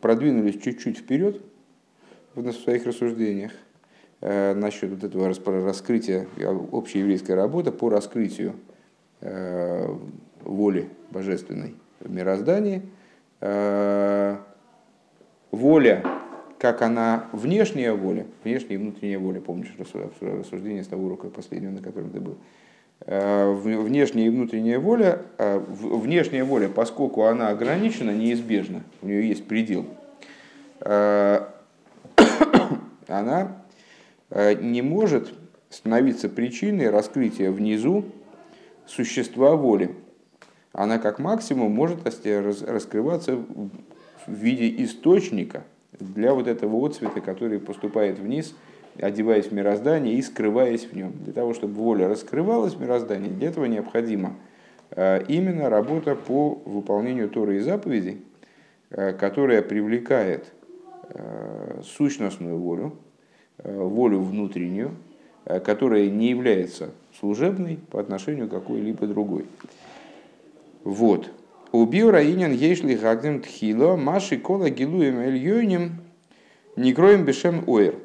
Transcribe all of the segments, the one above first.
продвинулись чуть-чуть вперед в своих рассуждениях э, насчет вот этого раскрытия, общей еврейской работы по раскрытию э, воли божественной в мироздании. Э, воля, как она внешняя воля, внешняя и внутренняя воля, помнишь рассуждение с того урока последнего, на котором ты был, внешняя и внутренняя воля, внешняя воля, поскольку она ограничена, неизбежна, у нее есть предел, она э, не может становиться причиной раскрытия внизу существа воли. Она как максимум может раскрываться в виде источника для вот этого отцвета, который поступает вниз, одеваясь в мироздание и скрываясь в нем. Для того, чтобы воля раскрывалась в мироздании, для этого необходима э, именно работа по выполнению Торы и заповедей, э, которая привлекает Э, сущностную волю, волю внутреннюю, которая не является служебной по отношению к какой-либо другой. Вот. Убил Раинин Ейшли Хагдем Тхило, Маши Кола Гилуем Эльюним, Некроем Бешем Оэр.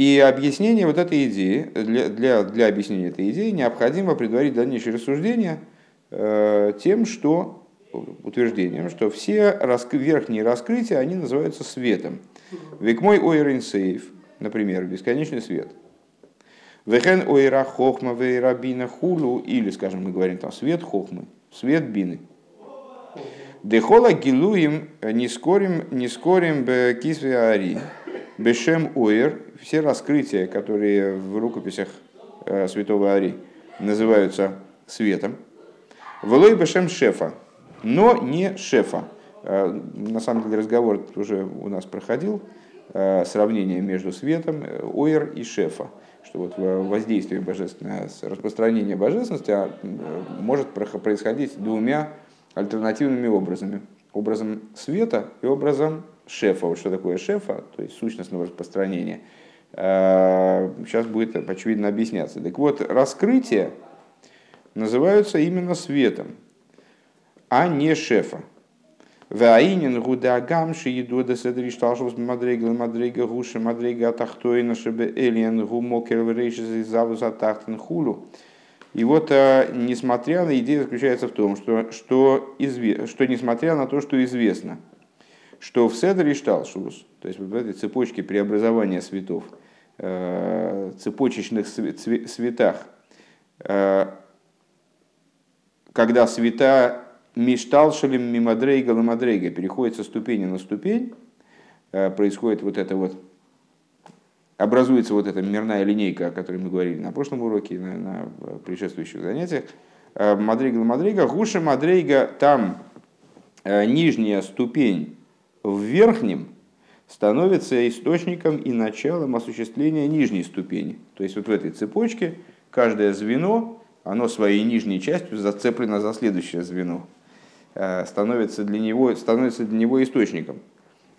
И объяснение вот этой идеи, для, для, для объяснения этой идеи необходимо предварить дальнейшее рассуждение э, тем, что утверждением, что все раск... верхние раскрытия, они называются светом. Век мой ойрен сейф, например, бесконечный свет. Вехен ойра хохма вейра бина хулу, или, скажем, мы говорим там свет хохмы, свет бины. Дехола гилуем не скорим, не скорим кисве ари. Бешем ойр, все раскрытия, которые в рукописях э, святого Ари называются светом. Велой бешем шефа, но не шефа. Э, на самом деле разговор уже у нас проходил, э, сравнение между светом, ойр и шефа, что вот воздействие божественное, распространение божественности а, может происходить двумя альтернативными образами. Образом света и образом шефа. Вот что такое шефа, то есть сущностного распространения. Сейчас будет очевидно объясняться. Так вот, раскрытие называются именно светом а не шефа. Ваинин гудагам шиедода седри шталшус мадрега мадрега гуша мадрега атахтоина шебе элиен гумокер рейшис завус атахтен хулу. И вот, а, несмотря на идея заключается в том, что, что, что несмотря на то, что известно, что в Седре Шталшус, то есть в этой цепочке преобразования светов, э, цепочечных светах, э, когда света Мишталшалим мимадрейга ламадрейга переходит со ступени на ступень, э, происходит вот это вот, образуется вот эта мирная линейка, о которой мы говорили на прошлом уроке, на, на предшествующих занятиях. Мадрейга ламадрейга, гуша мадрейга, там нижняя ступень в верхнем становится источником и началом осуществления нижней ступени. То есть вот в этой цепочке каждое звено, оно своей нижней частью зацеплено за следующее звено. Э, становится для него, становится для него источником.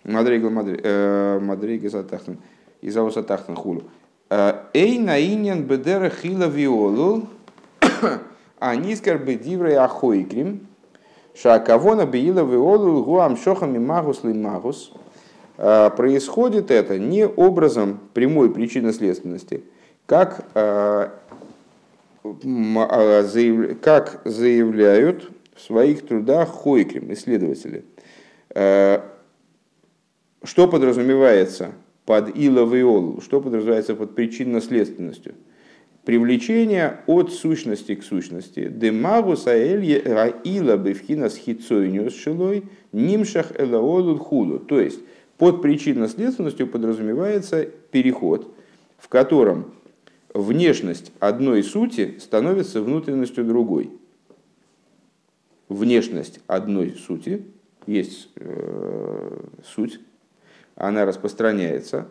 Мадрейга э, Мадрейга Затахтан. И Зауса Тахтан Хулу. Э, Эй наинен бедера хила виолу, а нискар бедиврей ахойкрим, шакавона беила виолу гуам шохами магус ли магус. Происходит это не образом прямой причинно-следственности, как, как заявляют в своих трудах Хойкрим, исследователи. Что подразумевается под иловиолу, что подразумевается под причинно-следственностью? Привлечение от сущности к сущности. Демагус аила бевхина с хитсойниус шилой нимшах элаолу худу. То есть под причинно-следственностью подразумевается переход, в котором внешность одной сути становится внутренностью другой внешность одной сути, есть э, суть, она распространяется,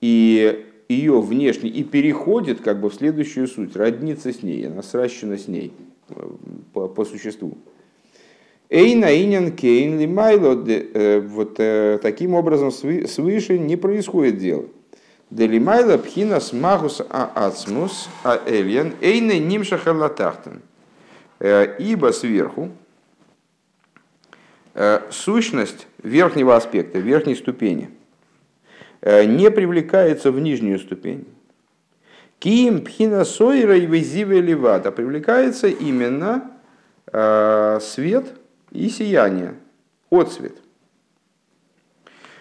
и ее внешне и переходит как бы в следующую суть, роднится с ней, она сращена с ней э, по, по существу. Эйна инин кейн лимайло, э, вот э, таким образом свыше не происходит дело. Делимайла пхина смагус а ацмус а эльян эйна нимшахалатахтен. Ибо сверху, сущность верхнего аспекта, верхней ступени, не привлекается в нижнюю ступень. Ким пхина сойра и везиве леват, а привлекается именно э, свет и сияние, отцвет.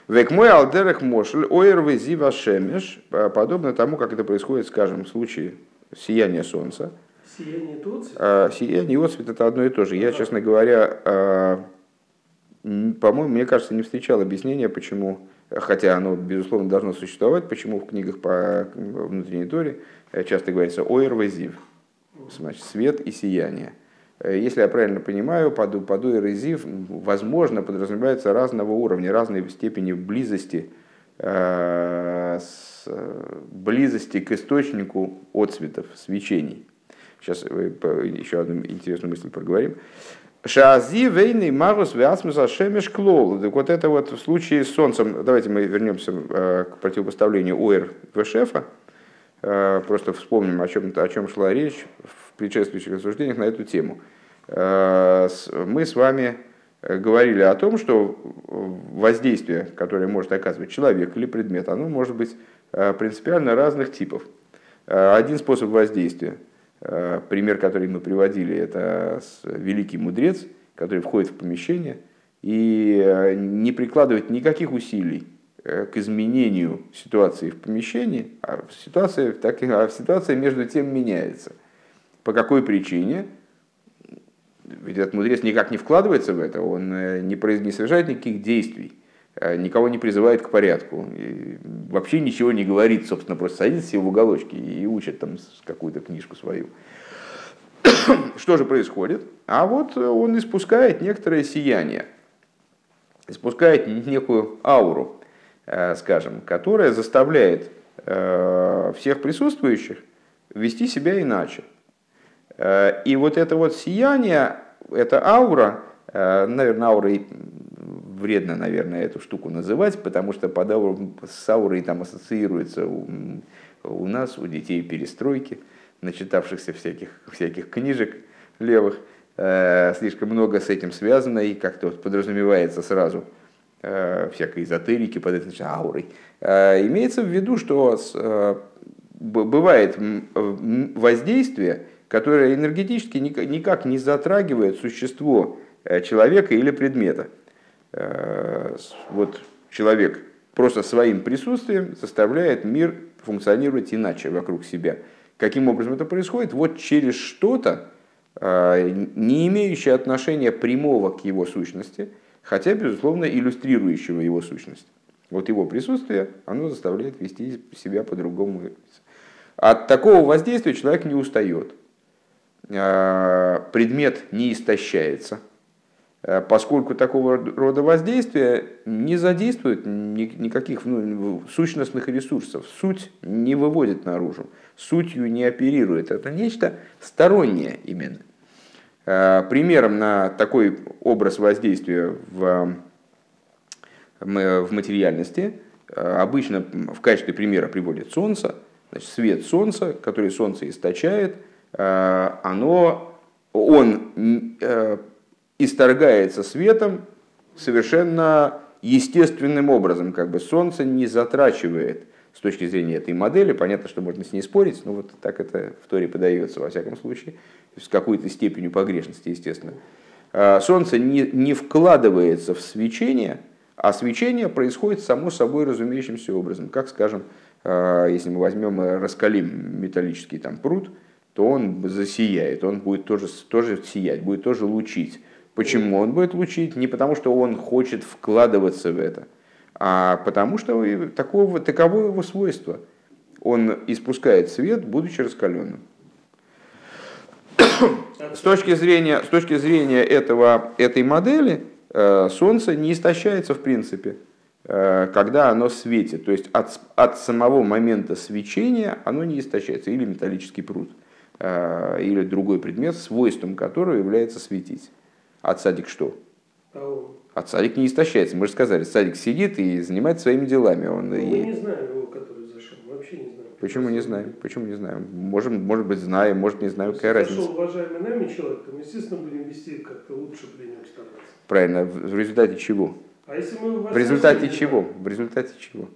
Век мой алдерах мошль ойр везива шемеш, подобно тому, как это происходит, скажем, в случае сияния солнца. Сияние и отцвет? А, сияние и отцвет это одно и то же. Я, честно говоря, по-моему, мне кажется, не встречал объяснения, почему хотя оно, безусловно, должно существовать, почему в книгах по внутренней торе э, часто говорится «ойр везив», значит, свет и сияние. Э, если я правильно понимаю, под, под «ойр везив» возможно подразумевается разного уровня, разной степени близости, э, с, близости к источнику отцветов, свечений. Сейчас еще одну интересную мысль проговорим. Шази вейный магус вясмуса шемеш клол. Так вот это вот в случае с Солнцем, давайте мы вернемся э, к противопоставлению ОР Вешефа, э, просто вспомним, о чем, о чем шла речь в предшествующих рассуждениях на эту тему. Э, мы с вами говорили о том, что воздействие, которое может оказывать человек или предмет, оно может быть принципиально разных типов. Один способ воздействия – пример, который мы приводили, это великий мудрец, который входит в помещение и э, не прикладывает никаких усилий э, к изменению ситуации в помещении, а ситуация, так, а ситуация между тем меняется. По какой причине? Ведь этот мудрец никак не вкладывается в это, он не, не совершает никаких действий Э, никого не призывает к порядку, и вообще ничего не говорит, собственно, просто садится в уголочке и учит там какую-то книжку свою. Что же происходит? А вот он испускает некоторое сияние, испускает некую ауру, э, скажем, которая заставляет э, всех присутствующих вести себя иначе. И вот это вот сияние, эта аура, наверное, аура вредно, наверное, эту штуку называть, потому что под с аурой там ассоциируется у, у нас, у детей перестройки, начитавшихся всяких, всяких книжек левых, э, слишком много с этим связано и как-то вот подразумевается сразу э, всякой эзотерики под этой аурой. Э, имеется в виду, что с, э, бывает воздействие, которое энергетически никак не затрагивает существо э, человека или предмета. Э, вот человек просто своим присутствием заставляет мир функционировать иначе вокруг себя. Каким образом это происходит? Вот через что-то, э, не имеющее отношения прямого к его сущности, хотя, безусловно, иллюстрирующего его сущность. Вот его присутствие, оно заставляет вести себя по-другому. От такого воздействия человек не устает. Э, предмет не истощается – поскольку такого рода воздействия не задействует никаких ну, сущностных ресурсов. Суть не выводит наружу, сутью не оперирует. Это нечто стороннее именно. Э, примером на такой образ воздействия в, в материальности э, обычно в качестве примера приводит Солнце. Значит, свет Солнца, который Солнце источает, оно, он исторгается светом совершенно естественным образом, как бы солнце не затрачивает с точки зрения этой модели, понятно, что можно с ней спорить, но вот так это в Торе подается во всяком случае, с какой-то степенью погрешности, естественно. А, солнце не, не вкладывается в свечение, а свечение происходит само собой разумеющимся образом. Как, скажем, а, если мы возьмем и раскалим металлический там пруд, то он засияет, он будет тоже, тоже сиять, будет тоже лучить. Почему он будет лучить? Не потому, что он хочет вкладываться в это, а потому что такого, таково его свойство. Он испускает свет, будучи раскаленным. С точки зрения, с точки зрения этого, этой модели, э, Солнце не истощается в принципе, э, когда оно светит. То есть от, от самого момента свечения оно не истощается. Или металлический пруд, э, или другой предмет, свойством которого является светить. А садик что? А садик не истощается. Мы же сказали, садик сидит и занимается своими делами. Он ну, и... Мы не знаем его, который зашел. Вообще не знаем. Почему не знаем? Почему не знаем? Можем, может быть, знаем, может, не знаем, какая разница. зашел уважаемый нами человек, то мы, естественно, будем вести как-то лучше при нем стараться. Правильно, в результате чего? А если мы В результате чего? В результате чего?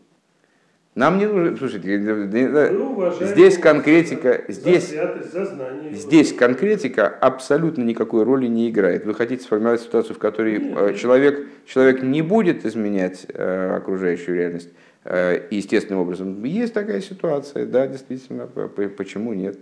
Нам не нужно, слушайте, уважаем здесь конкретика, здесь, за здесь конкретика абсолютно никакой роли не играет. Вы хотите сформировать ситуацию, в которой Нет, э, человек, человек не будет изменять э, окружающую реальность э, естественным образом. Есть такая ситуация, да, действительно, почему нет?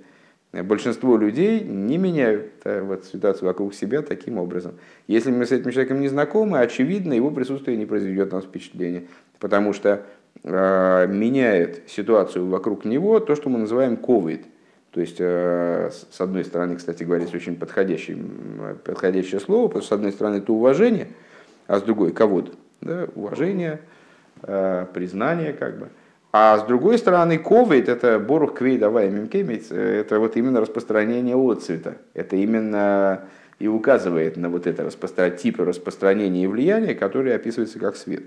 Большинство людей не меняют э, вот, ситуацию вокруг себя таким образом. Если мы с этим человеком не знакомы, очевидно, его присутствие не произведет на нас впечатление. Потому что меняет ситуацию вокруг него то, что мы называем ковид. То есть, э, с одной стороны, кстати говоря, есть очень подходящее, подходящее слово, потому что, с одной стороны, это уважение, а с другой ковод. Да? Уважение, э, признание как бы. А с другой стороны, ковид это борух квей давай мимкемец, это вот именно распространение отцвета. Это именно и указывает на вот это распостро... типы распространения и влияния, которые описываются как свет.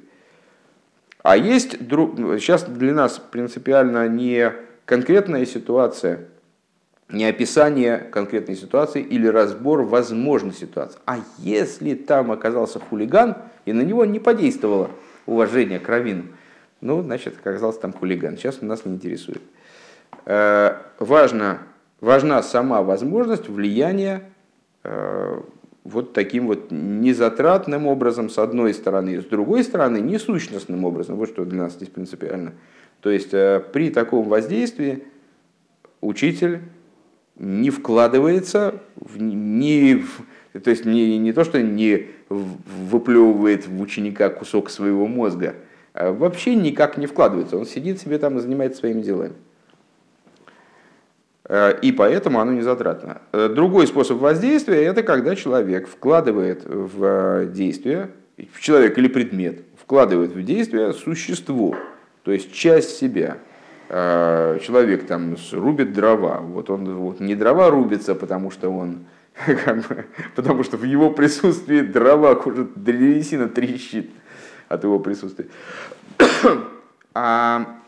А есть друг... сейчас для нас принципиально не конкретная ситуация, не описание конкретной ситуации или разбор возможной ситуации. А если там оказался хулиган, и на него не подействовало уважение к раввину, ну, значит, оказался там хулиган. Сейчас нас не интересует. Э, Важно, важна сама возможность влияния э, вот таким вот незатратным образом, с одной стороны, с другой стороны, несущностным образом. Вот что для нас здесь принципиально. То есть э, при таком воздействии учитель не вкладывается, в, не, в- то есть не, не то, что не выплевывает в ученика кусок своего мозга, а вообще никак не вкладывается. Он сидит себе там и занимается своими делами. Э, И поэтому оно не затратно. Э, Другой способ воздействия – это когда человек вкладывает в э, действие, человек или предмет, вкладывает в действие существо, то есть часть себя. Человек там рубит дрова, вот он вот не дрова рубится, потому что он потому что в его присутствии дрова уже древесина трещит от его присутствия. А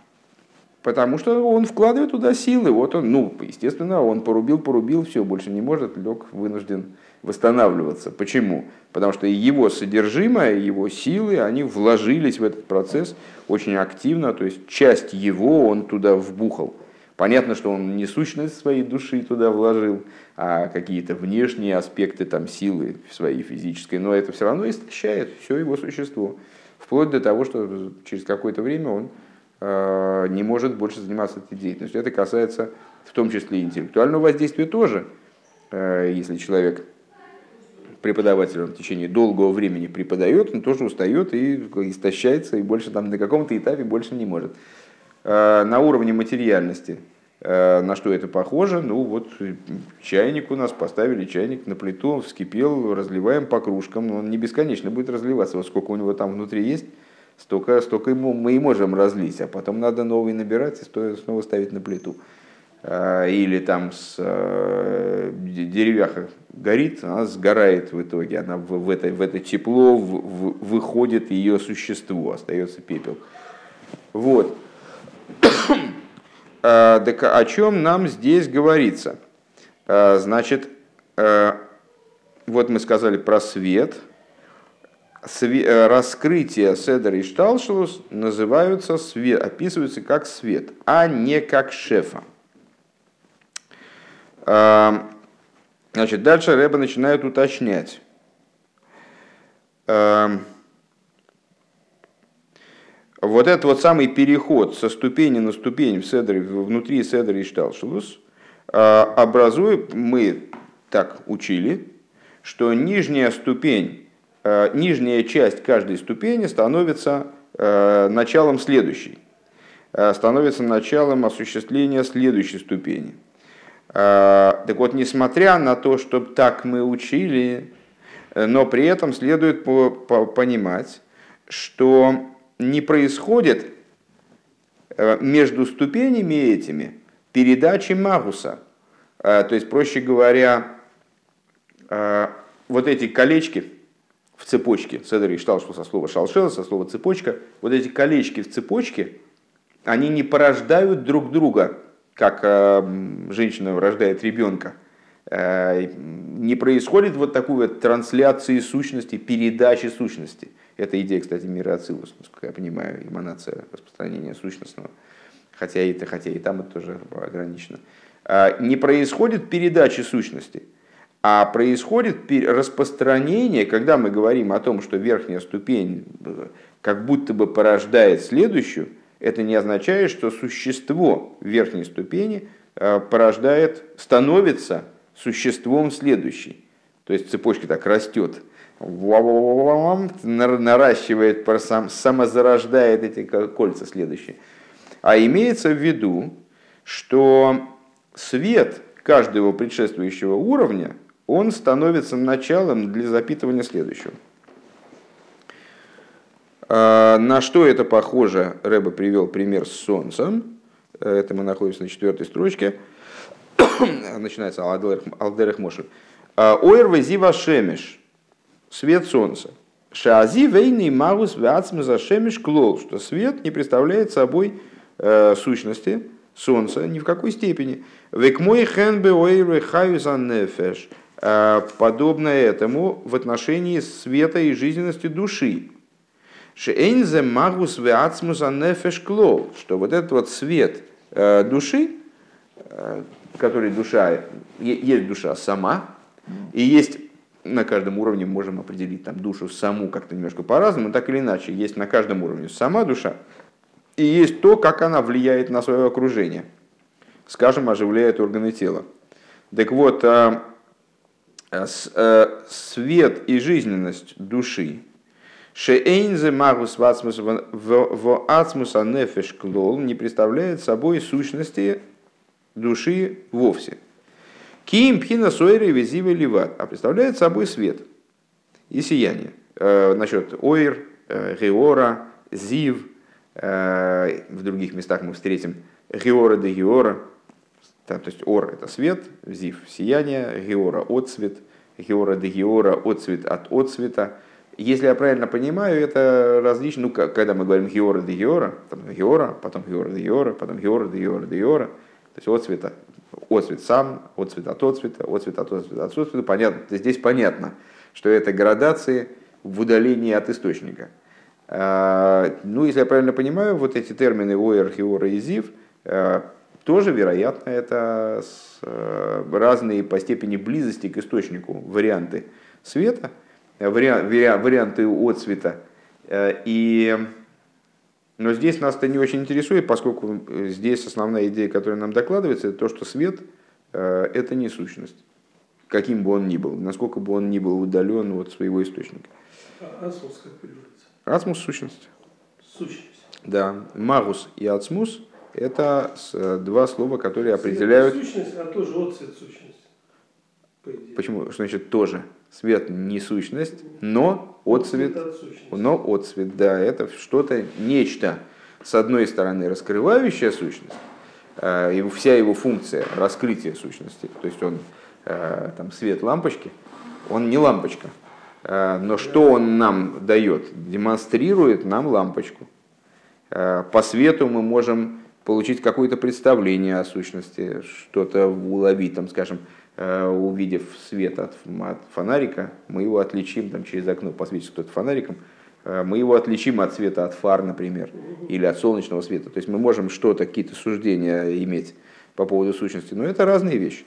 Потому что он вкладывает туда силы. Вот он, ну, естественно, он порубил, порубил, все, больше не может, лег вынужден восстанавливаться. Почему? Потому что его содержимое, его силы, они вложились в этот процесс очень активно, то есть часть его он туда вбухал. Понятно, что он не сущность своей души туда вложил, а какие-то внешние аспекты там, силы своей физической, но это все равно истощает все его существо. Вплоть до того, что через какое-то время он не может больше заниматься этой деятельностью. Это касается в том числе интеллектуального воздействия тоже. Э, Если человек преподаватель, он в течение долгого времени преподает, он тоже устает и истощается, и больше там на каком-то этапе больше не может. Э, На уровне материальности, э, на что это похоже? Ну вот э, чайник у нас, поставили чайник на плиту, он вскипел, разливаем по кружкам, но он не бесконечно будет разливаться, вот сколько у него там внутри есть, столько, столько мы и можем разлить, а потом надо новый набирать и снова ставить на плиту. А, Или там с э, де- деревяха горит, она сгорает в итоге, она в, в это, в это тепло в- в- выходит ее существо, остается пепел. Вот. А, Так о чем нам здесь говорится? А, Значит, э, вот мы сказали про свет. Э, Раскрытие Седер и Шталшелус называются описываются как свет, а не как шефа. А, Значит, дальше Рэба начинает уточнять. А, Вот этот вот самый переход со ступени на ступень в седре, внутри седра и шталшелус образует, мы так учили, что нижняя ступень, нижняя часть каждой ступени становится а, началом следующей, а, становится началом осуществления следующей ступени. Так вот, несмотря на то, что так мы учили, э, но при этом следует по- по- понимать, что не происходит э, между ступенями этими передачи магуса. Э, То есть, проще говоря, э, вот эти колечки в цепочке, Седер и читал, что со слова шалшел, со слова цепочка, вот эти колечки в цепочке, они не порождают друг друга, как женщина рождает ребенка. Не происходит вот такой вот трансляции сущности, передачи сущности. Это идея, кстати, мира Ацилус, насколько я понимаю, эманация распространения сущностного. Хотя и, хотя и там это тоже ограничено. Не происходит передачи сущности – а происходит распространение, когда мы говорим о том, что верхняя ступень э, как будто бы порождает следующую, это не означает, что существо верхней ступени э, порождает, становится существом следующей. То есть цепочка так растет, наращивает, самозарождает эти кольца следующие. А имеется в виду, что свет каждого предшествующего уровня – он становится началом для запитывания следующего. А, на что это похоже? Рэба привел пример с солнцем. Это мы находимся на четвертой строчке. Начинается Алдерах Моши. А, Ойр везива шемеш. Свет солнца. Шази вейный магус вяцмеза шемеш клол. Что свет не представляет собой э, сущности солнца ни в какой степени. Век мой хен бе ойр хаюзан нефеш. Э, подобно этому в отношении света и жизненности души. Шейнзе магус веацмус анефеш клол, что вот этот вот свет э, души, э, который душа, есть душа сама, и есть на каждом уровне можем определить там душу саму как-то немножко по-разному, так или иначе, есть на каждом уровне сама душа, и есть то, как она влияет на свое окружение, скажем, оживляет органы тела. Так вот, Э, э, свет и жизненность души, Шеэйнзе магус в ацмуса нефеш клол не представляет собой сущности души вовсе. Ким пхина сойры визиве ливат, а представляет собой свет и сияние. Э, насчет ойр, геора, зив, в других местах мы встретим геора де геора, то есть ор это свет, зив сияние, геора отцвет, геора де геора отцвет от отцвета. Если я правильно понимаю, это различно, ну, когда мы говорим геора де геора, там геора, потом геора де геора, потом геора де геора де геора, то есть отцвета, отцвет сам, отцвет от отцвета, отцвет от отцвета, от отцвета, понятно, здесь понятно, что это градации в удалении от источника. А, ну, если я правильно понимаю, вот эти термины ойер, геора и зив а, тоже, вероятно, это э, разные по степени близости к источнику варианты света, варианты от цвета. Э, и... Но здесь нас это не очень интересует, поскольку здесь основная идея, которая нам докладывается, это то, что свет – это не сущность, каким бы он ни был, насколько бы он ни был удален от своего источника. А асмус Асмус – сущность. Сущность. Да. Магус и ацмус это э, два слова, которые определяют... Свет сущность, а тоже отцвет сущность. Почему? Что значит тоже? Свет не сущность, но отцвет, но отцвет, да, это что-то, нечто, с одной стороны, раскрывающая сущность, э, и вся его функция раскрытия сущности, то есть он э, там свет лампочки, он не лампочка, но что он нам дает? Демонстрирует нам лампочку. По свету мы можем получить какое-то представление о сущности, что-то уловить, там, скажем, э, увидев свет от, от фонарика, мы его отличим там, через окно, посветит кто-то фонариком, э, мы его отличим от света от фар, например, или от солнечного света. То есть мы можем что-то, какие-то суждения иметь по поводу сущности, но это разные вещи.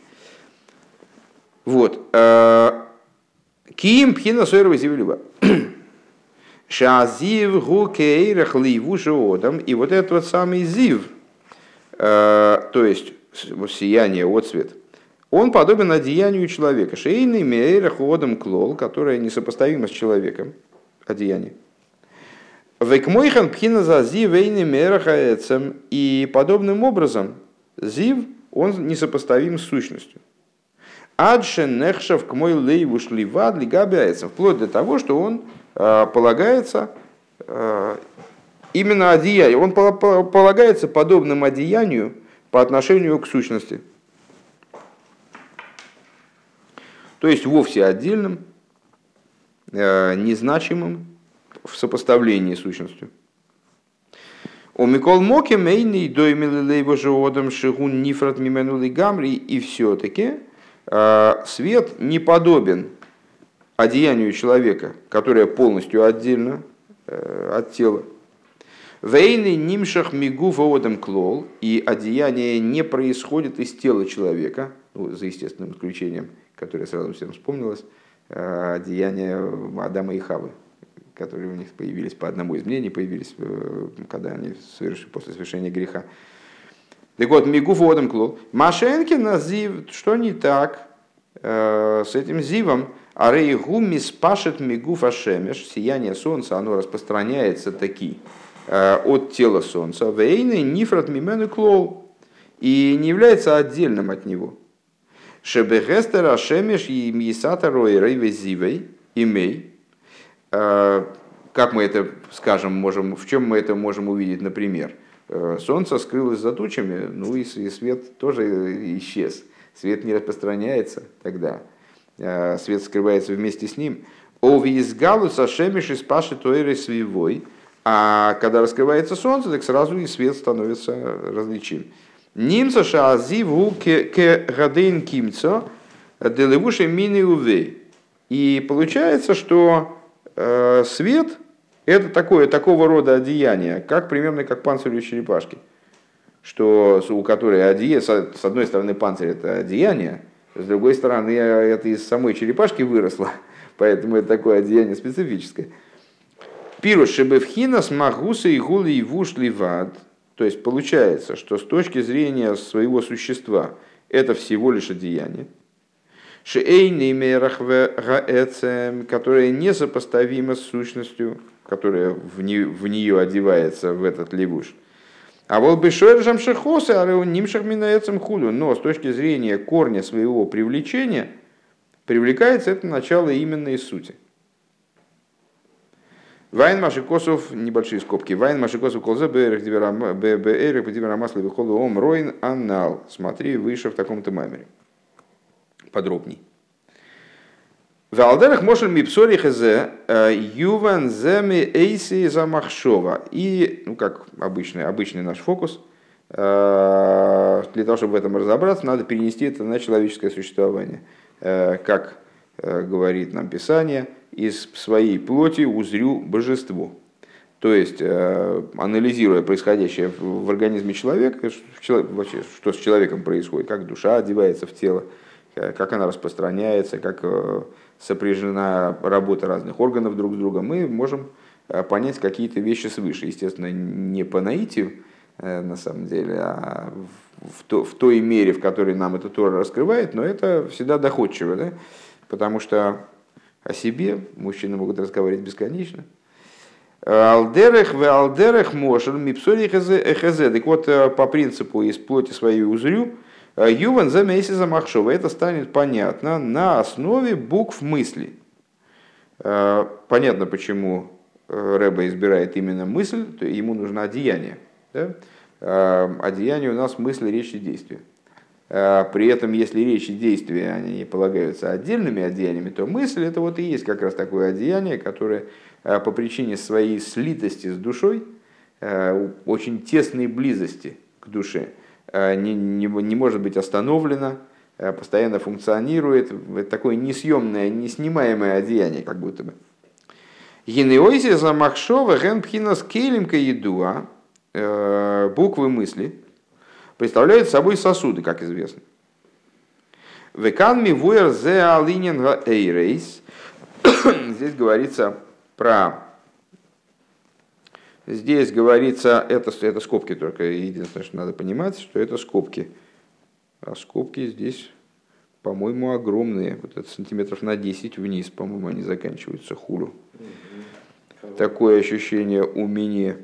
Вот. Ким пхина сойрова зивлюба. Шазив гу кейрах ливу одам. И вот этот вот самый зив, Э, то есть сияние, отцвет, он подобен одеянию человека. Шейный мейра ходом клол, которое несопоставимо с человеком, одеяние. Векмойхан пхина за зи вейны мерахаэцем. И подобным образом зив, он несопоставим с сущностью. Адше нехшав к мой лейву шливад лигабяется. Вплоть до того, что он э, полагается э, именно одеяние, он полагается подобным одеянию по отношению к сущности. То есть вовсе отдельным, э, незначимым в сопоставлении с сущностью. У Микол Моки мейный же одам шигун нифрат мименули гамри, и все-таки свет не подобен одеянию человека, которое полностью отдельно э, от тела. Вейны нимшах мигу водом клол, и одеяние не происходит из тела человека, ну, за естественным исключением, которое сразу всем вспомнилось, э, одеяние Адама и Хавы, которые у них появились по одному из мнений, появились, э, когда они совершили, после совершения греха. Так вот, мигу водом клол. Машенкин зив, что не так э, с этим зивом? Арейгу миспашет мигу фашемеш, сияние солнца, оно распространяется таки Э, от тела Солнца, вейны нифрат мимену клол, и не является отдельным от него. Шебехестер ашемеш и мисата ройрей везивей имей. Э, как мы это скажем, можем, в чем мы это можем увидеть, например? Э, солнце скрылось за тучами, ну и свет тоже исчез. Свет не распространяется тогда. Свет скрывается вместе с ним. Овизгалус ашемеш и спаши тойрей свивой – а когда раскрывается солнце, так сразу и свет становится различим. Нимца шаазиву к гадейн кимцо делевуши мини увей. И получается, что э, свет это такое, такого рода одеяние, как примерно как панцирь у черепашки. Что у которой одеяние, с одной стороны панцирь это одеяние, с другой стороны это из самой черепашки выросло, поэтому это такое одеяние специфическое. Пируш Шебевхинас Магуса и Гули и Вуш Ливад. То есть получается, что с точки зрения своего существа это всего лишь одеяние. Шейный мерахве которое несопоставимо с сущностью, которая в, не, в нее одевается в этот левуш. А вот бешойржам шехосы, а нимшах минаецам худу. Но с точки зрения корня своего привлечения, привлекается это начало именно из сути. Вайн Машикосов, небольшие скобки. Вайн Машикосов колзе бэрэх бдивера масла выходу ом роин анал. Смотри выше в таком-то маймере. Подробней. В Алдерах Мошель Мипсори Хезе э, Юван Земи Эйси Замахшова. И, ну как обычный, обычный наш фокус, э, для того, чтобы в этом разобраться, надо перенести это на человеческое существование. Э, как говорит нам Писание – из своей плоти узрю божество. То есть, э, анализируя происходящее в организме человека, вообще, что с человеком происходит, как душа одевается в тело, э, как она распространяется, как э, сопряжена работа разных органов друг с другом, мы можем понять какие-то вещи свыше. Естественно, не по наитию, на самом деле, а в, то, в той мере, в которой нам это Тора раскрывает, но это всегда доходчиво, да? потому что о себе, мужчины могут разговаривать бесконечно. Алдерех в алдерех мошен мипсори хз. Так вот, э, по принципу из плоти своей узрю, э, юван за месяц махшова. Это станет понятно на основе букв мысли. Э, понятно, почему Рэба избирает именно мысль, то ему нужно одеяние. Да? Одеяние у нас мысли, речи, действия. А, при этом, если речь и действия они полагаются отдельными одеяниями, то мысль это вот и есть как раз такое одеяние, которое по причине своей слитости с душой, очень тесной близости к душе, не, не, не может быть остановлено, постоянно функционирует. Это такое несъемное, неснимаемое одеяние, как будто бы. Генеоизе замахшова генпхинас кейлимка едуа, буквы мысли – представляют собой сосуды, как известно. Векан мивуэр зе алинен эйрейс. Здесь говорится про... Здесь говорится, это, это скобки только, единственное, что надо понимать, что это скобки. А скобки здесь, по-моему, огромные. Вот это сантиметров на 10 вниз, по-моему, они заканчиваются хулу. Такое ощущение у меня.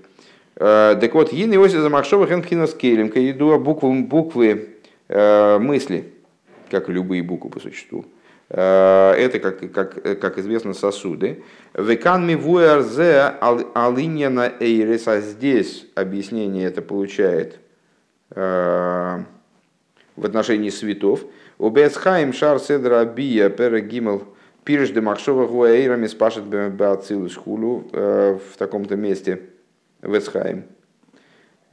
Э, так вот, Ин Иосиф Замахшова Хенхина Скейлем, еду буквы, буквы э, мысли, как и любые буквы по существу. Э, это, как, как, как известно, сосуды. Векан мивуэрзе алиньяна эйрес, а здесь объяснение это получает в отношении светов. Убецхайм шар седра бия перегимл пирш де махшова гуэйрами спашет беацилус хулу в таком-то месте – Весхайм.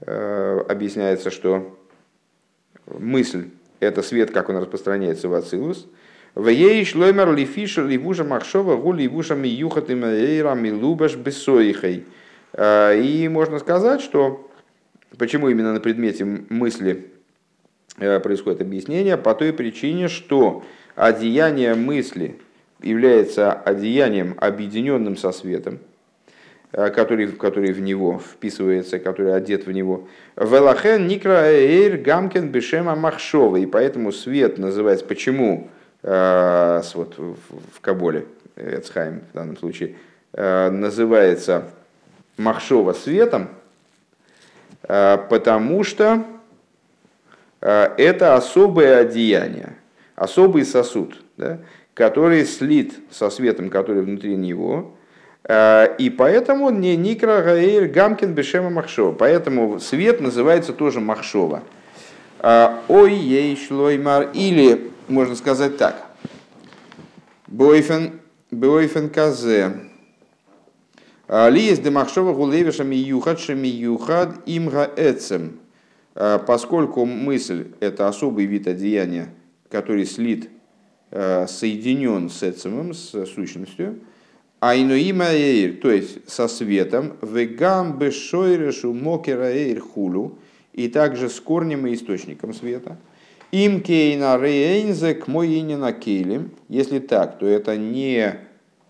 объясняется, что мысль – это свет, как он распространяется в Ацилус. В ей шлоймер лифишер ливуша махшова гу ливуша миюхат и мейра милубаш бесоихой. И можно сказать, что почему именно на предмете мысли происходит объяснение, по той причине, что одеяние мысли является одеянием, объединенным со светом, Э, который, который в него вписывается, который одет в него. Велахен никра эйр гамкен бешема махшова. И поэтому свет называется, почему вот в, Каболе, Эцхайм в данном случае, э, называется махшова светом, потому что это особое одеяние, особый сосуд, да, который слит со светом, который внутри него, Э, и поэтому не Никра Гаэль Гамкин Бешема Махшова. Поэтому свет называется тоже Махшова. Э, Ой, ей шлоймар. Или, можно сказать так. Бойфен, бойфен казе. Э, Ли есть демахшова гулевиша миюхад шемиюхад имга эцем. Поскольку мысль – это особый вид одеяния, который слит, соединен с эцемом, с сущностью – Айнуима эйр, то есть со светом, вегам бешойрешу мокера эйр хулу, и также с корнем и источником света. Им кейна рейнзе к моинина кейлем. Если так, то это не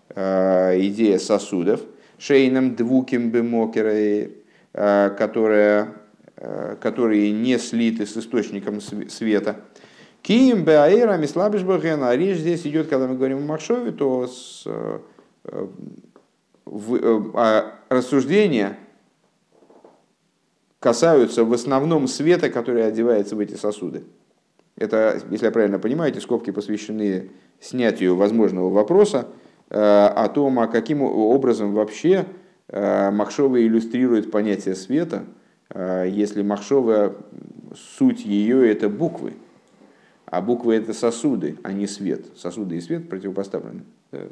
э, идея сосудов. Шейном двуким эйр, э, которая, э, которые не слиты с источником света. Киим беаэра мислабиш А речь здесь идет, когда мы говорим о Махшове, то с Э, а рассуждения касаются в основном света, который одевается в эти сосуды. Это, если я правильно понимаю, эти скобки посвящены снятию возможного вопроса э, о том, а каким образом вообще э, Махшова иллюстрирует понятие света, если Махшова, суть ее это буквы, а буквы это сосуды, а не свет. Сосуды и свет противопоставлены. Э,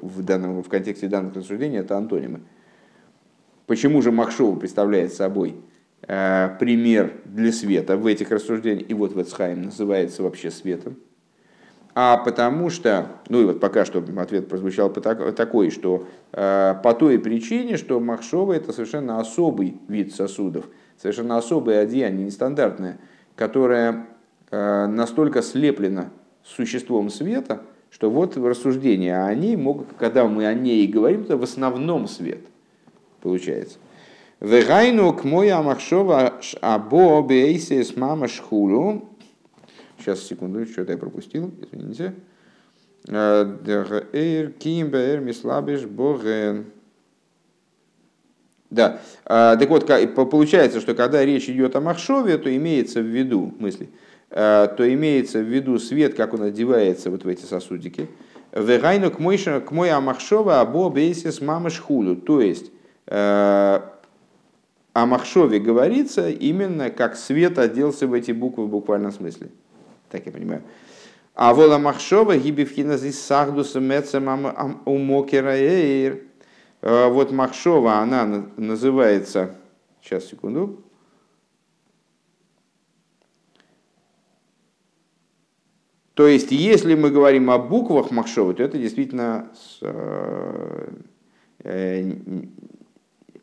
в, данном, в контексте данных рассуждений это антонимы. Почему же Махшова представляет собой э, пример для света в этих рассуждениях, и вот Вецхайм называется вообще светом? А потому что, ну и вот пока что ответ прозвучал такой, что э, по той причине, что Махшова это совершенно особый вид сосудов, совершенно особое одеяние, нестандартное, которое э, настолько слеплено существом света, что вот рассуждения, а они могут, когда мы о ней говорим, это в основном свет получается. Вегайну к моя махшова або бейсис мама шхулу. Сейчас, секунду, что-то я пропустил, извините. Эйр кимбер мислабиш боген. Да, так вот, получается, что когда речь идет о Махшове, то имеется в виду мысли – Э, то имеется в виду свет, как он одевается вот в эти сосудики. Вегайну к мой амахшова або бейсис мамыш хулю. То есть э, о Махшове говорится именно как свет оделся в эти буквы в буквальном смысле. Так я понимаю. А вола Махшова гибивхина здесь сахдуса мецем умокераэйр. Э, вот Махшова, она называется, сейчас секунду, То есть, если мы говорим о буквах Махшова, то это действительно э, э,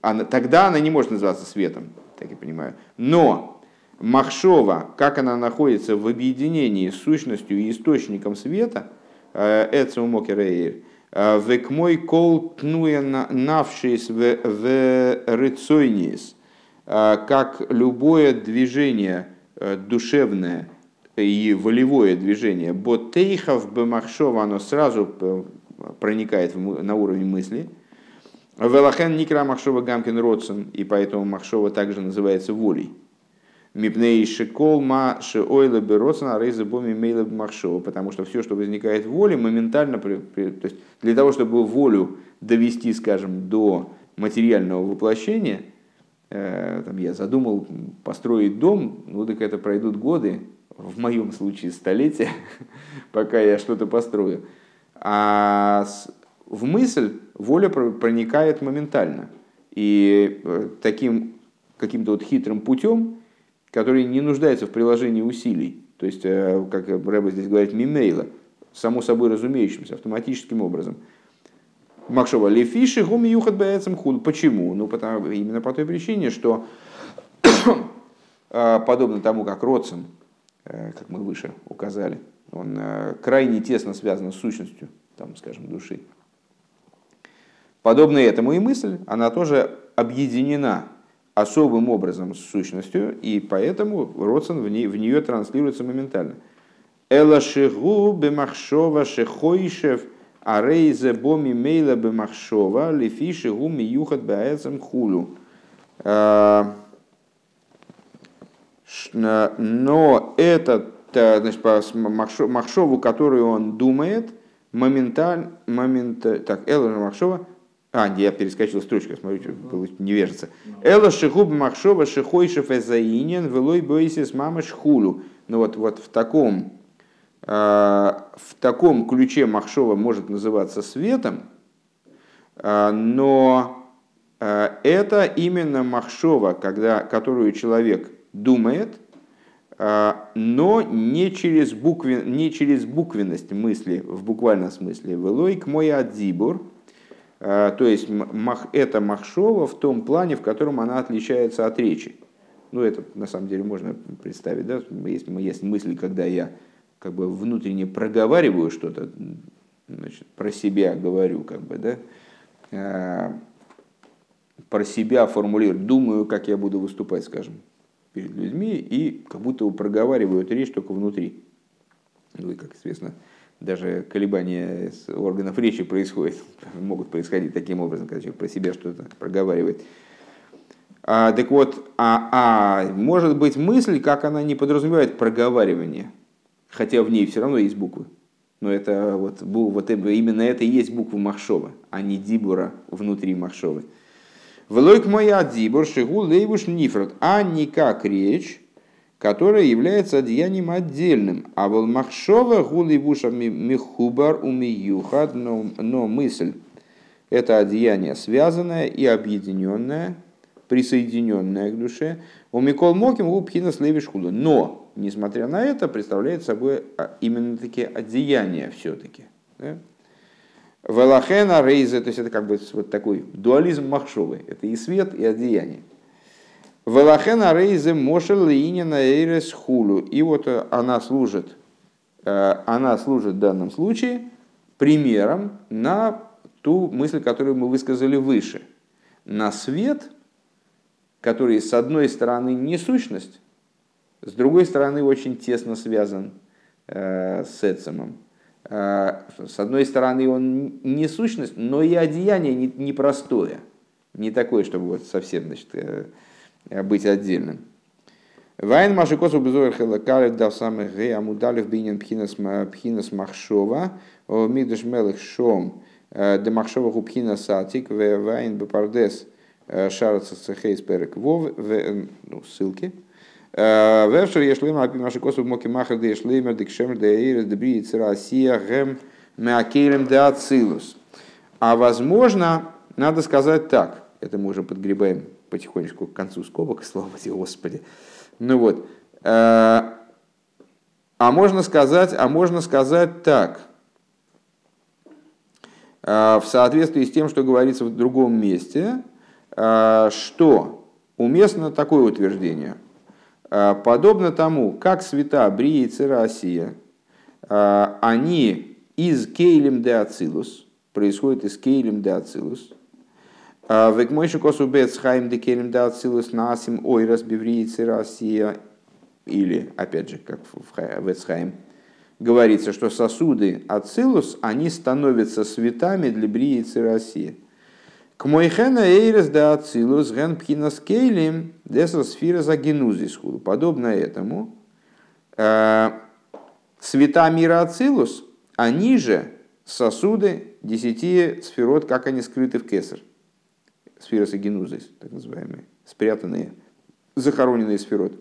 она, тогда она не может называться светом, так я понимаю. Но Махшова, как она находится в объединении с сущностью и источником света, э, Эцу Мокерейр, э, век мой кол тнуя навшись в рыцойнис, как любое движение душевное – и волевое движение ботейхов бемахшова, оно сразу э, проникает на уровень мысли. Велахен никра махшова гамкин родсен, и поэтому махшова также называется волей. Мипней шикол ма шеойла бероцен арейза боми мейла махшова, потому что все, что возникает в воле, моментально, то есть для того, чтобы волю довести, скажем, до материального воплощения, э, там, я задумал построить дом, ну так это пройдут годы, в моем случае столетия, пока я что-то построю. А в мысль воля проникает моментально. И э, таким каким-то вот хитрым путем, который не нуждается в приложении усилий. То есть, э, как Рэба здесь говорит, мимейла, само собой разумеющимся, автоматическим образом. Махшова лефиши гуми юхат бэцем худ. Почему? Ну, потому, именно по той причине, что э, подобно тому, как Родсен, э, как мы выше указали, он крайне тесно связан с сущностью, там, скажем, души. Подобно этому и мысль, она тоже объединена особым образом с сущностью, и поэтому Родсон в, ней, в нее транслируется моментально. Эла шигу бемахшова шехойшев арейзе боми мейла бемахшова лифи шигу миюхат баэцем хулю. А, но этот значит, по Махшову, которую он думает, моментально, момент, так, Эла Махшова, а, я перескочил строчку, смотрите, было невежится. Эла шихуб махшова шихойшев эзаинен велой бойсис мама шхулу. Ну вот, вот в таком, э, в таком ключе махшова может называться светом, э, но э, это именно махшова, когда, которую человек думает, но не через, буквен, не через буквенность мысли в буквальном смысле. Велой к мой адзибур – то есть это махшова в том плане, в котором она отличается от речи. Ну, это на самом деле можно представить, да? Если есть мысль, когда я как бы внутренне проговариваю что-то, значит, про себя говорю, как бы, да, а, про себя формулирую, думаю, как я буду выступать, скажем, перед людьми, и как будто проговариваю эту речь только внутри. Ну и, как известно, даже колебания органов речи происходят, могут происходить таким образом, когда человек про себя что-то проговаривает. А, так вот, а, а может быть мысль, как она не подразумевает проговаривание, хотя в ней все равно есть буквы. Но это вот, вот именно это и есть буква Махшова, а не Дибура внутри Махшовы. Влойк моя Дибур, Шигу, Лейвуш, Нифрат, а не как речь, которое является одеянием отдельным. А вол махшова гуливуша михубар умиюхад, но, но мысль – это одеяние связанное и объединенное, присоединенное к душе. У Микол Моким у Пхина Слевишхуда. Но, несмотря на это, представляет собой а, именно такие одеяния все-таки. Да? Велахена рейзе, то есть это как бы вот такой дуализм махшовый. Это и свет, и одеяние. Велахена рейзе мошел линина эйрес хулу. И вот э, она служит, э, она служит в данном случае примером на ту мысль, которую мы высказали выше. На свет, который с одной стороны не сущность, с другой стороны очень тесно связан э, с Эцемом. С одной стороны он не сущность, но и одеяние непростое. Не такое, чтобы вот совсем значит, быть отдельным. Вайн машикосу безуэр хелакалев дав самых ге амудалев бинен пхинас махшова мигдаш мелых шом э, де махшова гу пхинас сатик вайн бепардес э, шараца цехейс перек вов ну, ссылки. Вевшер ешлим апи машикосу моки махар де ешлимер де кшемер де эйрес де бриец Россия гем меакелем де ацилус. А возможно, надо сказать так, это мы уже подгребаем потихонечку к концу скобок, слава тебе, Господи. Ну вот. Э, а можно сказать, а можно сказать так, э, в соответствии с тем, что говорится в другом месте, э, что уместно такое утверждение. Подобно тому, как света Брия и Церасия, они из Кейлем де Ацилус, происходят из Кейлем де Ацилус, а, Век мой шикосу бец хайм декелем да ацилус насим ой разбиврицы Россия. Или, опять же, как в Вецхайм, говорится, что сосуды ацилус, они становятся светами для бриицы России. К мойхена эйрес да ацилус ген пхинас кейлем десо сфера за Подобно этому, э, света мира ацилус, они же сосуды десяти сферот, как они скрыты в кесар сферос генузис, так называемые, спрятанные, захороненные сферот.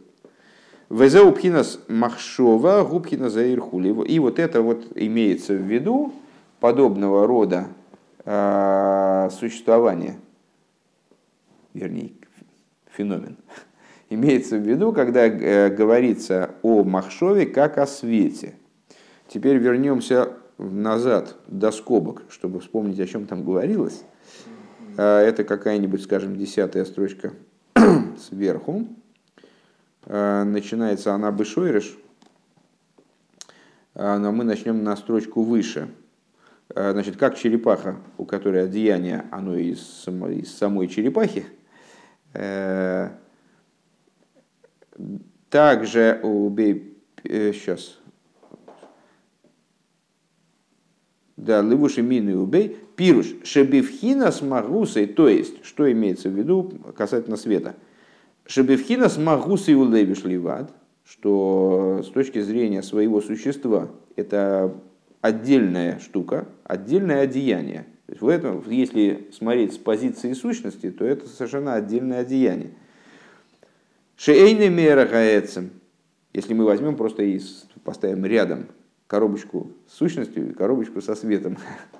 Везеу пхинас махшова, губхина заирхули. И вот это вот имеется в виду подобного рода э, существование, вернее, феномен, Имеется в виду, когда э, говорится о Махшове как о свете. Теперь вернемся назад до скобок, чтобы вспомнить, о чем там говорилось. Э, это какая-нибудь, скажем, десятая строчка сверху. Э, начинается она Бышойрыш, но мы начнем на строчку выше. Значит, как черепаха, у которой одеяние, оно из, из самой черепахи, также убей... Сейчас. Э, да, левуши мины убей. Пируш. Шебивхина с магусой. То есть, что имеется в виду касательно света? Шебивхина с магусой у левиш. Что с точки зрения своего существа это отдельная штука, отдельное одеяние. То есть в этом, если смотреть с позиции сущности, то это совершенно отдельное одеяние. Шейны мера гаэцем. Если мы возьмем просто и поставим рядом коробочку с сущностью и коробочку со светом,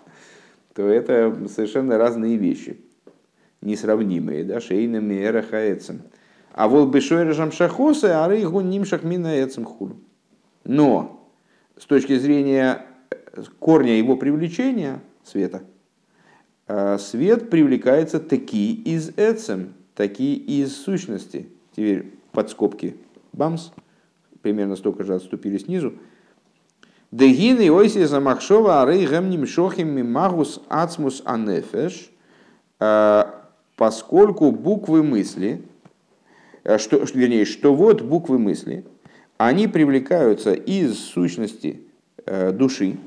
то это совершенно разные вещи, несравнимые. Да? Шейны мера гаэцем. А вот бешойрежам шахоса, а рейгу нимшах мина эцем хур. Но с точки зрения корня его привлечения, света, э, свет привлекается таки из эцем, таки из сущности – Теперь под скобки бамс, примерно столько же отступили снизу. Дегины ойси замахшова арей гемним шохим мимагус ацмус анефеш, поскольку буквы мысли, что, вернее, что вот буквы мысли, они привлекаются из сущности души.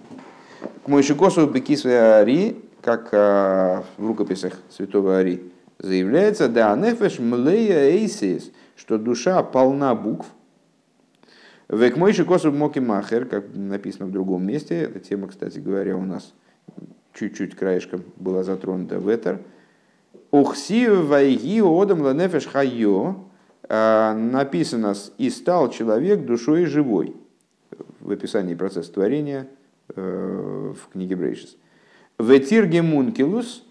К Мойшикосу Бекисве Ари, как в рукописях святого Ари заявляется, да, нефеш млея эйсис, что душа полна букв. Век мойши косу моки махер, как написано в другом месте, эта тема, кстати говоря, у нас чуть-чуть краешком была затронута в этер. Ухси вайги одам ланефеш хайо, а, написано «И стал человек душой живой» в описании процесса творения э, в книге Брейшис. Ветирге мункилус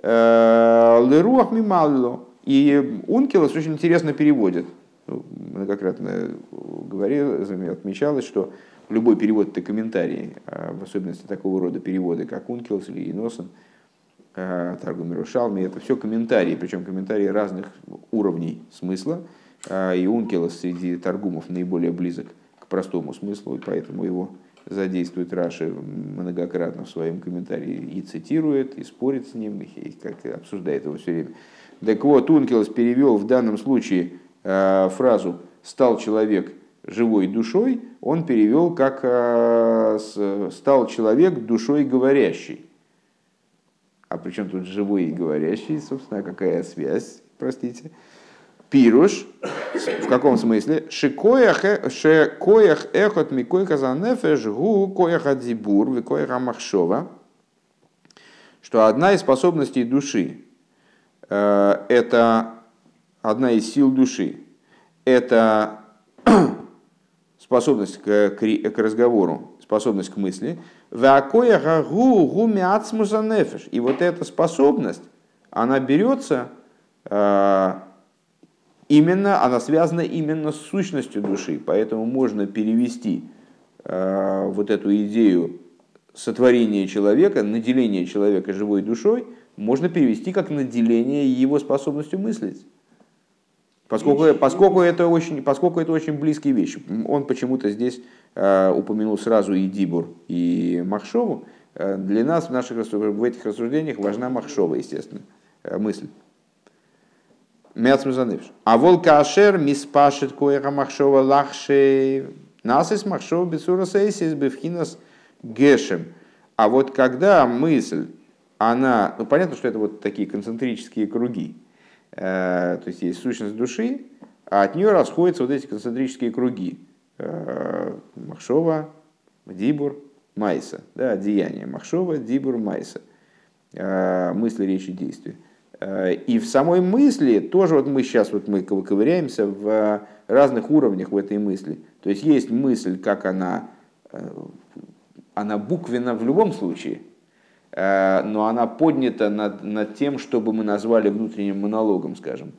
э, леруах мималло и Ункилос очень интересно переводит. Многократно говорил, отмечалось, что любой перевод это комментарий, а в особенности такого рода переводы, как Ункилос или Иносен, а, Таргум Рушалми, это все комментарии, причем комментарии разных уровней смысла. А, и Ункилос среди торгумов наиболее близок к простому смыслу, и поэтому его задействует Раши многократно в своем комментарии и цитирует, и спорит с ним, и как обсуждает его все время. Так вот, Ункелос перевел в данном случае фразу «стал человек живой душой», он перевел как э, «стал человек душой говорящий». А при чем тут живой и говорящий, собственно, какая связь, простите? Пируш, в каком смысле? Шекоях эхот микой казанефеш гу коях адзибур викоях амахшова, что одна из способностей души Э, это одна из сил души. Это способность к, к разговору, способность к мысли. И вот эта способность, она берется э, именно, она связана именно с сущностью души. Поэтому можно перевести э, вот эту идею сотворения человека, наделения человека живой душой – можно перевести как наделение его способностью мыслить. Поскольку, поскольку, это очень, поскольку это очень близкие вещи. Он почему-то здесь э, упомянул сразу и Дибур, и Махшову. Э, для нас в, наших, в этих рассуждениях важна Махшова, естественно, э, мысль. А вол кашер миспашет коеха махшова лахше нас из махшова бецура сейсис бевхинас гешем. А вот когда мысль она, ну понятно, что это вот такие концентрические круги, то есть есть сущность души, а от нее расходятся вот эти концентрические круги. Э, Махшова, Дибур, Майса, да, деяние Махшова, Дибур, Майса, э, мысли, речи, действия. И в самой мысли тоже вот мы сейчас вот мы ковыряемся в разных уровнях в этой мысли. То есть есть мысль, как она, она буквенно в любом случае, Э, но она поднята над, над тем, чтобы мы назвали внутренним монологом, скажем.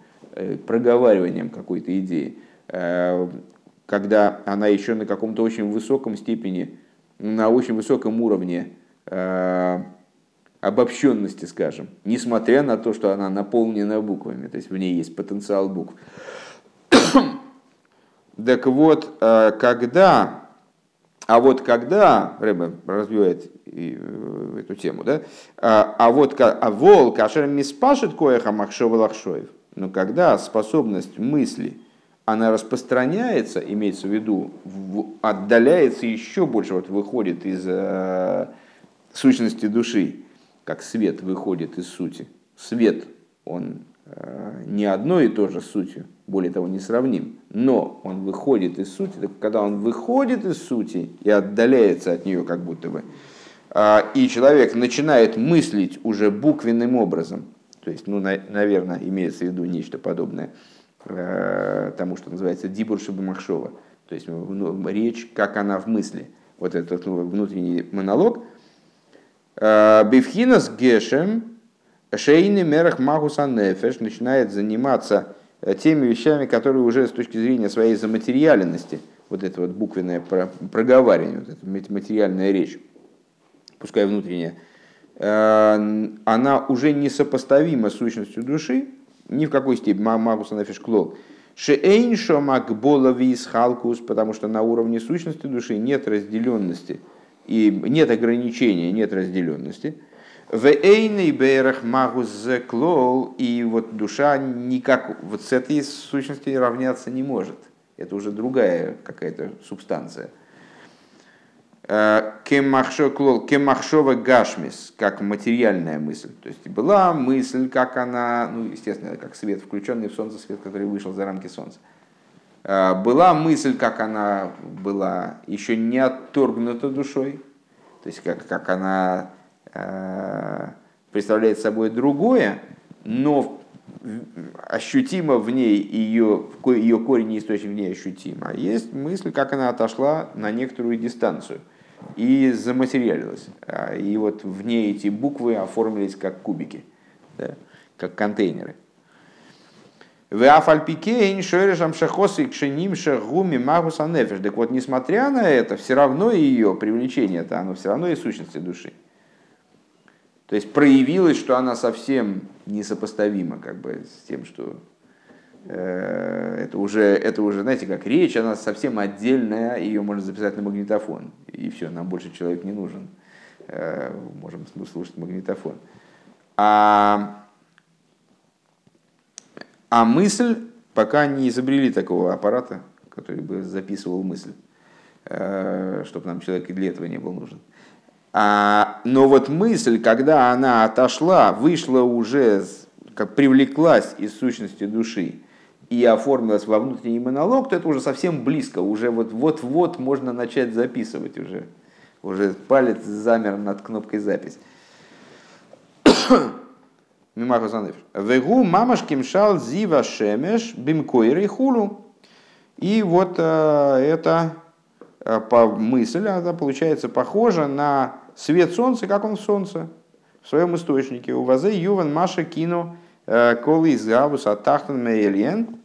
проговариванием какой-то идеи, когда она еще на каком-то очень высоком степени, на очень высоком уровне обобщенности, скажем, несмотря на то, что она наполнена буквами, то есть в ней есть потенциал букв. так вот, э, когда, а вот когда, Рэбе развивает э, эту тему, да, а, а вот а вол кашер миспашет коеха махшова лахшоев, но когда способность мысли, она распространяется, имеется в виду, отдаляется еще больше, вот выходит из э, сущности души, как свет выходит из сути. Свет, он не одно и то же сутью, более того, не сравним, но он выходит из сути, так когда он выходит из сути и отдаляется от нее как будто бы, э, и человек начинает мыслить уже буквенным образом, то есть, ну, на, наверное, имеется в виду нечто подобное э, тому, что называется дибур шабамахшова, то есть ну, речь, как она в мысли, вот этот ну, внутренний монолог – Э, Бифхинас Гешем Шейни Мерах Магуса Нефеш начинает заниматься э, теми вещами, которые уже с точки зрения своей заматериальности, вот это вот буквенное проговаривание, вот эта материальная речь, пускай внутренняя, э, она уже несопоставима с сущностью души, ни в какой степени Магуса Нефеш Клол. Шеэйн Шомак Болави Халкус, потому что на уровне сущности души нет разделенности – и нет ограничения, нет разделенности. В эйный берах магус клол, и вот душа никак вот с этой сущности равняться не может. Это уже другая какая-то субстанция. Э, кемахшова гашмис, как материальная мысль. То есть была мысль, как она, ну, естественно, как свет, включенный в солнце свет, который вышел за рамки солнца. Э, была мысль, как она была еще не отторгнута душой, то есть как, как она представляет собой другое, но ощутимо в ней ее, ее корень и источник в ней ощутимо. А есть мысль, как она отошла на некоторую дистанцию и заматериалилась. А, и вот в ней эти буквы оформились как кубики, да, как контейнеры. Веафальпикейн шережам шахосы кшеним шагуми магуса. Так вот, несмотря на это, все равно ее привлечение, это оно все равно и сущности души. То есть проявилось, что она совсем несопоставима как бы, с тем, что э, это, уже, это уже, знаете, как речь, она совсем отдельная, ее можно записать на магнитофон. И все, нам больше человек не нужен. Э, можем слушать магнитофон. А а мысль, пока не изобрели такого аппарата, который бы записывал мысль, э, чтобы нам человек и для этого не был нужен. А, но вот мысль, когда она отошла, вышла уже, как привлеклась из сущности души и оформилась во внутренний монолог, то это уже совсем близко, уже вот-вот можно начать записывать уже. Уже палец замер над кнопкой запись. Мимаху Занефиш. Вегу мамашким шал зива шемеш бимкойры хулу. И вот э, это по мысль, она получается похожа на свет солнца, как он в солнце, в своем источнике. У вазы юван маша кину э, колы из гавуса тахтан мейлен.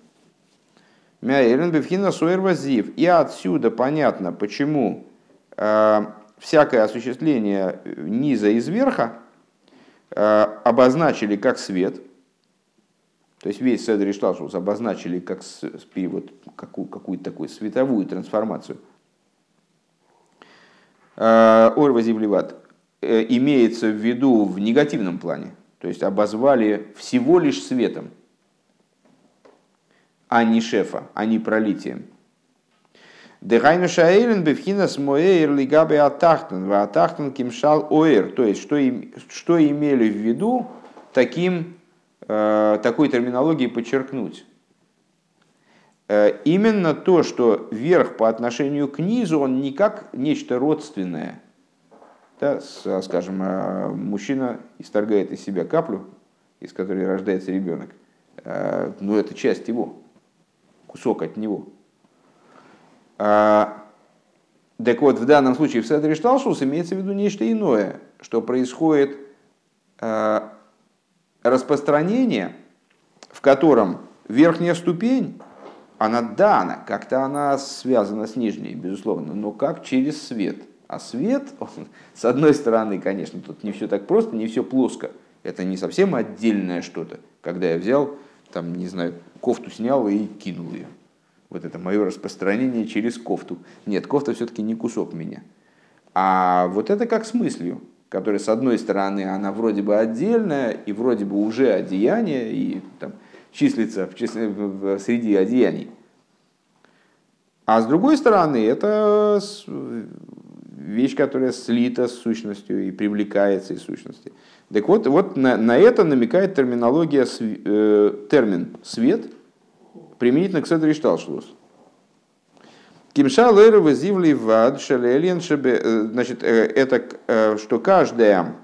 Мяйлен бифхина суэр зив. И отсюда понятно, почему всякое осуществление низа из верха, Э, обозначили как свет, то есть весь Седр Ишталшус обозначили как вот, какую, какую-то такую световую трансформацию. Э, Орва Зивлеват э, имеется в виду в негативном плане, то есть обозвали всего лишь светом, а не шефа, а не пролитием. Дехайну шаэйлен бифхинас моэйр лигабе атахтан, ва атахтан кимшал оэр. То есть, что, что имели в виду таким, э, такой терминологией подчеркнуть? Э, именно то, что верх по отношению к низу, он не как нечто родственное. Да, скажем, э, мужчина исторгает из себя каплю, из которой рождается ребенок. Э, ну, это часть его, кусок от него. А, так вот, в данном случае в Седре Шталшус имеется в виду нечто иное, что происходит распространение, в котором верхняя ступень, она, да, она как-то она связана с нижней, безусловно, но как через свет. А свет, он, с одной стороны, конечно, тут не все так просто, не все плоско. Это не совсем отдельное что-то. Когда я взял, там, не знаю, кофту снял и кинул ее. Вот это мое распространение через кофту. Нет, кофта все-таки не кусок меня. А вот это как с мыслью, которая, с одной стороны, она вроде бы отдельная, и вроде бы уже одеяние, и там, числится в числе, в, среди одеяний. А с другой стороны, это вещь, которая слита с сущностью и привлекается из сущности. Так вот, вот на, на это намекает терминология, э, термин «свет» применительно к Седри Шталшлус. Кимша лэра вызивли вад шалелен. Э, значит, э, это э, что каждая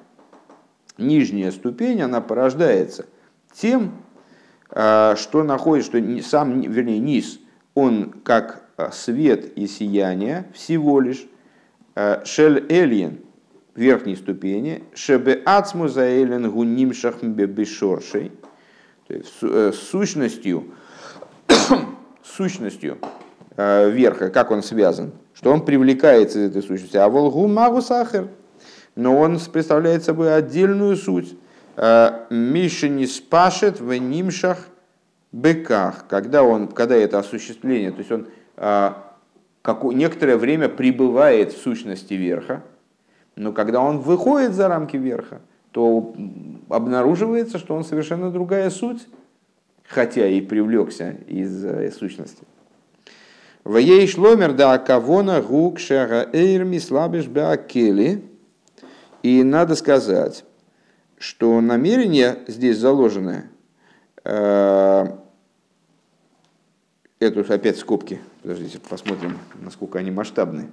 нижняя ступень, она порождается тем, что находит, что сам, вернее, низ, он как свет и сияние всего лишь, шель эльен, верхней ступени, шебе ацму за элен гуним шахмбе бешоршей, есть сущностью, сущностью Э, верха, как он связан, что он привлекается из этой сущности. А волгу магу сахар, но он представляет собой отдельную суть. Э, Миша не спашет в нимшах быках, когда, он, когда это осуществление, то есть он э, как, некоторое время пребывает в сущности верха, но когда он выходит за рамки верха, то обнаруживается, что он совершенно другая суть, хотя и привлекся из сущности. Ваей шломер да кавона гук шага эйрми слабиш. И надо сказать, что намерение здесь заложенное, э, это опять скобки, подождите, посмотрим, насколько они масштабны.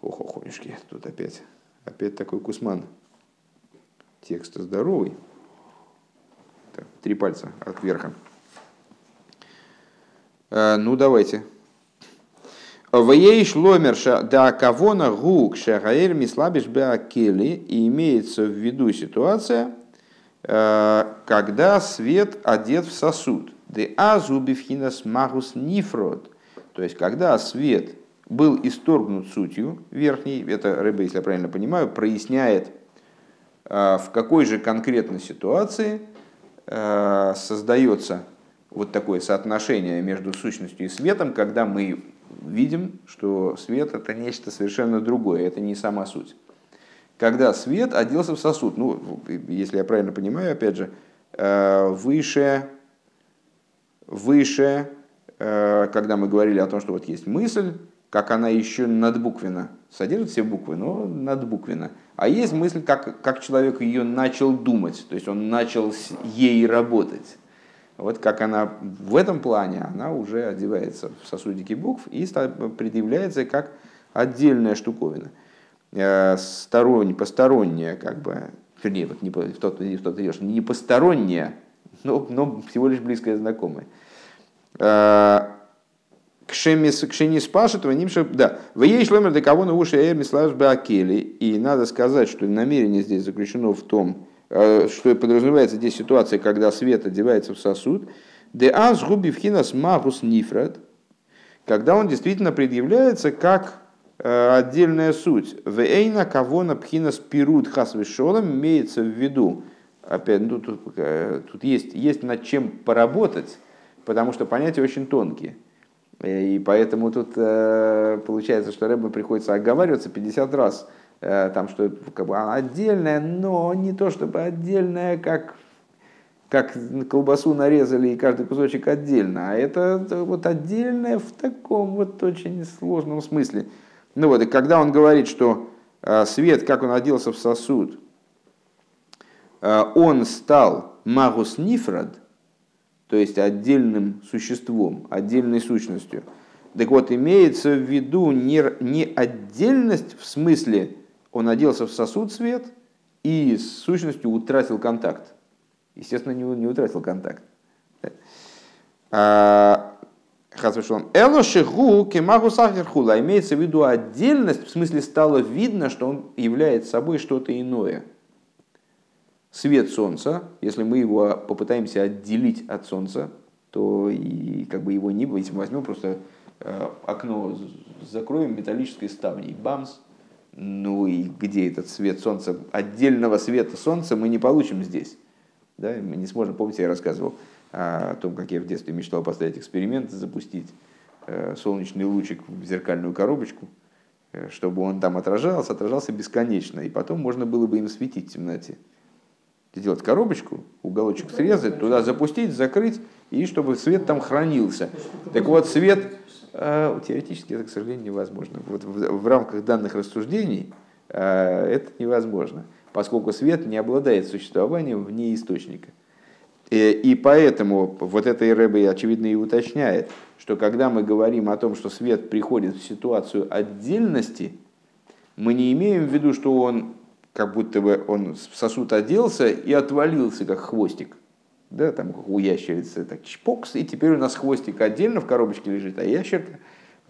Ох, охонюшки, тут опять, опять такой кусман. Текст здоровый. Так, три пальца от верха. Э, ну, давайте. Вееш ломерша да кавона гук шагаэр мислабиш беакели. И имеется в виду ситуация, э, когда свет одет в сосуд. Де азубивхинас магус нифрод. То есть, когда свет был исторгнут сутью верхней, это рыба, если я правильно понимаю, проясняет, э, в какой же конкретной ситуации создается вот такое соотношение между сущностью и светом, когда мы видим, что свет это нечто совершенно другое, это не сама суть. Когда свет оделся в сосуд, ну, если я правильно понимаю, опять же, э, выше, выше, э, когда мы говорили о том, что вот есть мысль, как она еще надбуквена, содержит все буквы, но надбуквена. А есть мысль, как, как человек ее начал думать, то есть он начал ей работать. Вот как она в этом плане, она уже одевается в сосудики букв и предъявляется как отдельная штуковина. Э, сторонняя, посторонняя, как бы, вернее, вот не, в тот, в тот не посторонняя, но, но всего лишь близкая знакомая. Э, Кшени спашет, нимша, да. В ей шломер до кого на уши эрми слаж бакели. И надо сказать, что намерение здесь заключено в том, что подразумевается здесь ситуация, когда свет одевается в сосуд, де аз губивхинас магус нифрат, когда он действительно предъявляется как э, отдельная суть. Вейна кавона пхинас пирут хасвишолом имеется в виду, опять, ну, тут, э, тут есть, есть над чем поработать, потому что понятия очень тонкие. И поэтому тут получается, что Рэбе приходится оговариваться 50 раз – Э, там, что как бы она отдельная, но не то чтобы отдельная, как, как колбасу нарезали и каждый кусочек отдельно, а это вот отдельная в таком вот очень сложном смысле. Ну вот, и когда он говорит, что э, свет, как он оделся в сосуд, э, он стал магус нифрад, то есть отдельным существом, отдельной сущностью. Так вот, имеется в виду не, не отдельность в смысле он оделся в сосуд свет и с сущностью утратил контакт. Естественно, не, не утратил контакт. А. Элошиху кемагу сахерхула. Имеется в виду отдельность, в смысле стало видно, что он является собой что-то иное. свет солнца, если мы его попытаемся отделить от солнца, то и как бы его не будет. Если возьмем просто э, окно, закроем металлической ставней, бамс, ну и где этот свет солнца, отдельного света солнца мы не получим здесь. Да? Мы не сможем, помните, я рассказывал о том, как я в детстве мечтал поставить эксперимент, запустить э, солнечный лучик в зеркальную коробочку, э, чтобы он там отражался, отражался бесконечно, и потом можно было бы им светить в темноте. Сделать коробочку, уголочек срезать, туда запустить, закрыть, и чтобы свет там хранился. Так вот, свет, теоретически это, к сожалению, невозможно. Вот в, в рамках данных рассуждений это невозможно, поскольку свет не обладает существованием вне источника. Э, и поэтому вот это и очевидно, и уточняет, что когда мы говорим о том, что свет приходит в ситуацию отдельности, мы не имеем в виду, что он как будто бы он сосуд оделся и отвалился, как хвостик. Да, там у ящерицы так чпокс, и теперь у нас хвостик отдельно в коробочке лежит, а ящерка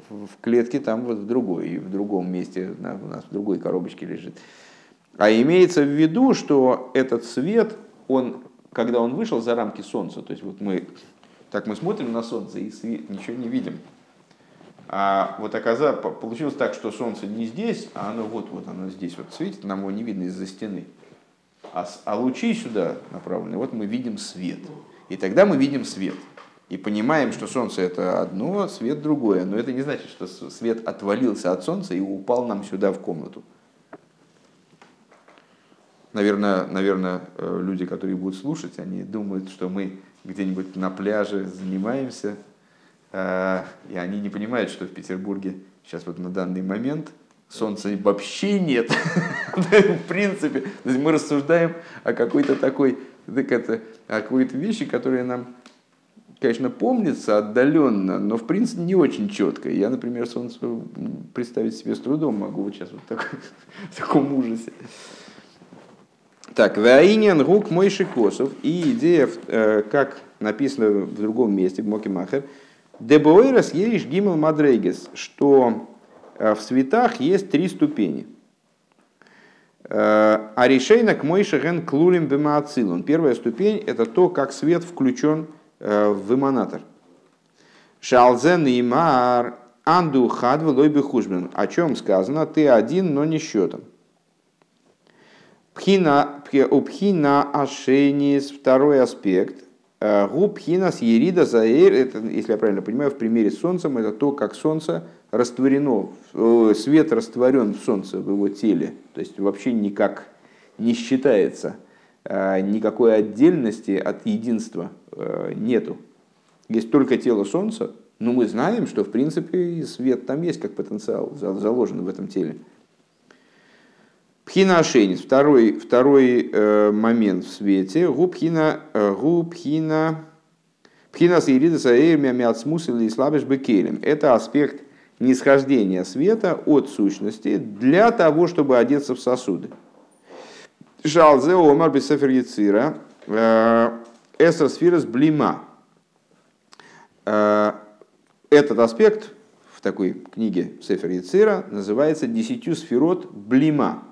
в клетке там вот в другой, в другом месте, у нас в другой коробочке лежит. А имеется в виду, что этот свет, он когда он вышел за рамки Солнца, то есть вот мы, так мы смотрим на Солнце и свет, ничего не видим. А вот оказалось, получилось так, что Солнце не здесь, а оно вот, вот оно здесь вот светит, нам его не видно из-за стены. А, а лучи сюда направлены, вот мы видим свет. И тогда мы видим свет. И понимаем, что Солнце это одно, свет другое. Но это не значит, что свет отвалился от Солнца и упал нам сюда в комнату. Наверное, наверное, э, люди, которые будут слушать, они думают, что мы где-нибудь на пляже занимаемся, э, и они не понимают, что в Петербурге сейчас вот на данный момент солнца вообще нет. в принципе, мы рассуждаем о какой-то такой, так это, о какой-то вещи, которые нам, конечно, помнится отдаленно, но в принципе не очень четко. Я, например, солнце представить себе с трудом могу вот сейчас вот так, в таком ужасе. Так, Ваинен Гук Мойши Косов. И идея, э, как написано в другом месте, в Мокимахер, Дебоэрос Ериш Гимел Мадрейгес, что в светах есть три ступени. Э, а решейна к Мойши Ген Клулим Бемаацилун. Первая ступень – это то, как свет включен в эманатор. Шалзен и Мар Анду Хадва Лойби Хужбин. О чем сказано? Ты один, но не счетом. Пхина, пхина ашенис, второй аспект. Э, Губхина с ерида заэр, это, если я правильно понимаю, в примере с солнцем, это то, как солнце растворено, э, свет растворен в солнце, в его теле. То есть вообще никак не считается, э, никакой отдельности от единства нету. Есть только тело солнца, но мы знаем, что в принципе свет там есть как потенциал, заложен в этом теле. Пхина Ашенис, второй, второй э, момент в свете. Губхина, губхина, пхина саирида саэрмя мяцмус или слабеш бекелем. Это аспект нисхождения света от сущности для того, чтобы одеться в сосуды. Жалзе омар бисефер яцира э, эсосфирос блима. Э, этот аспект в такой книге Сефер Яцира называется «Десятью сферот блима».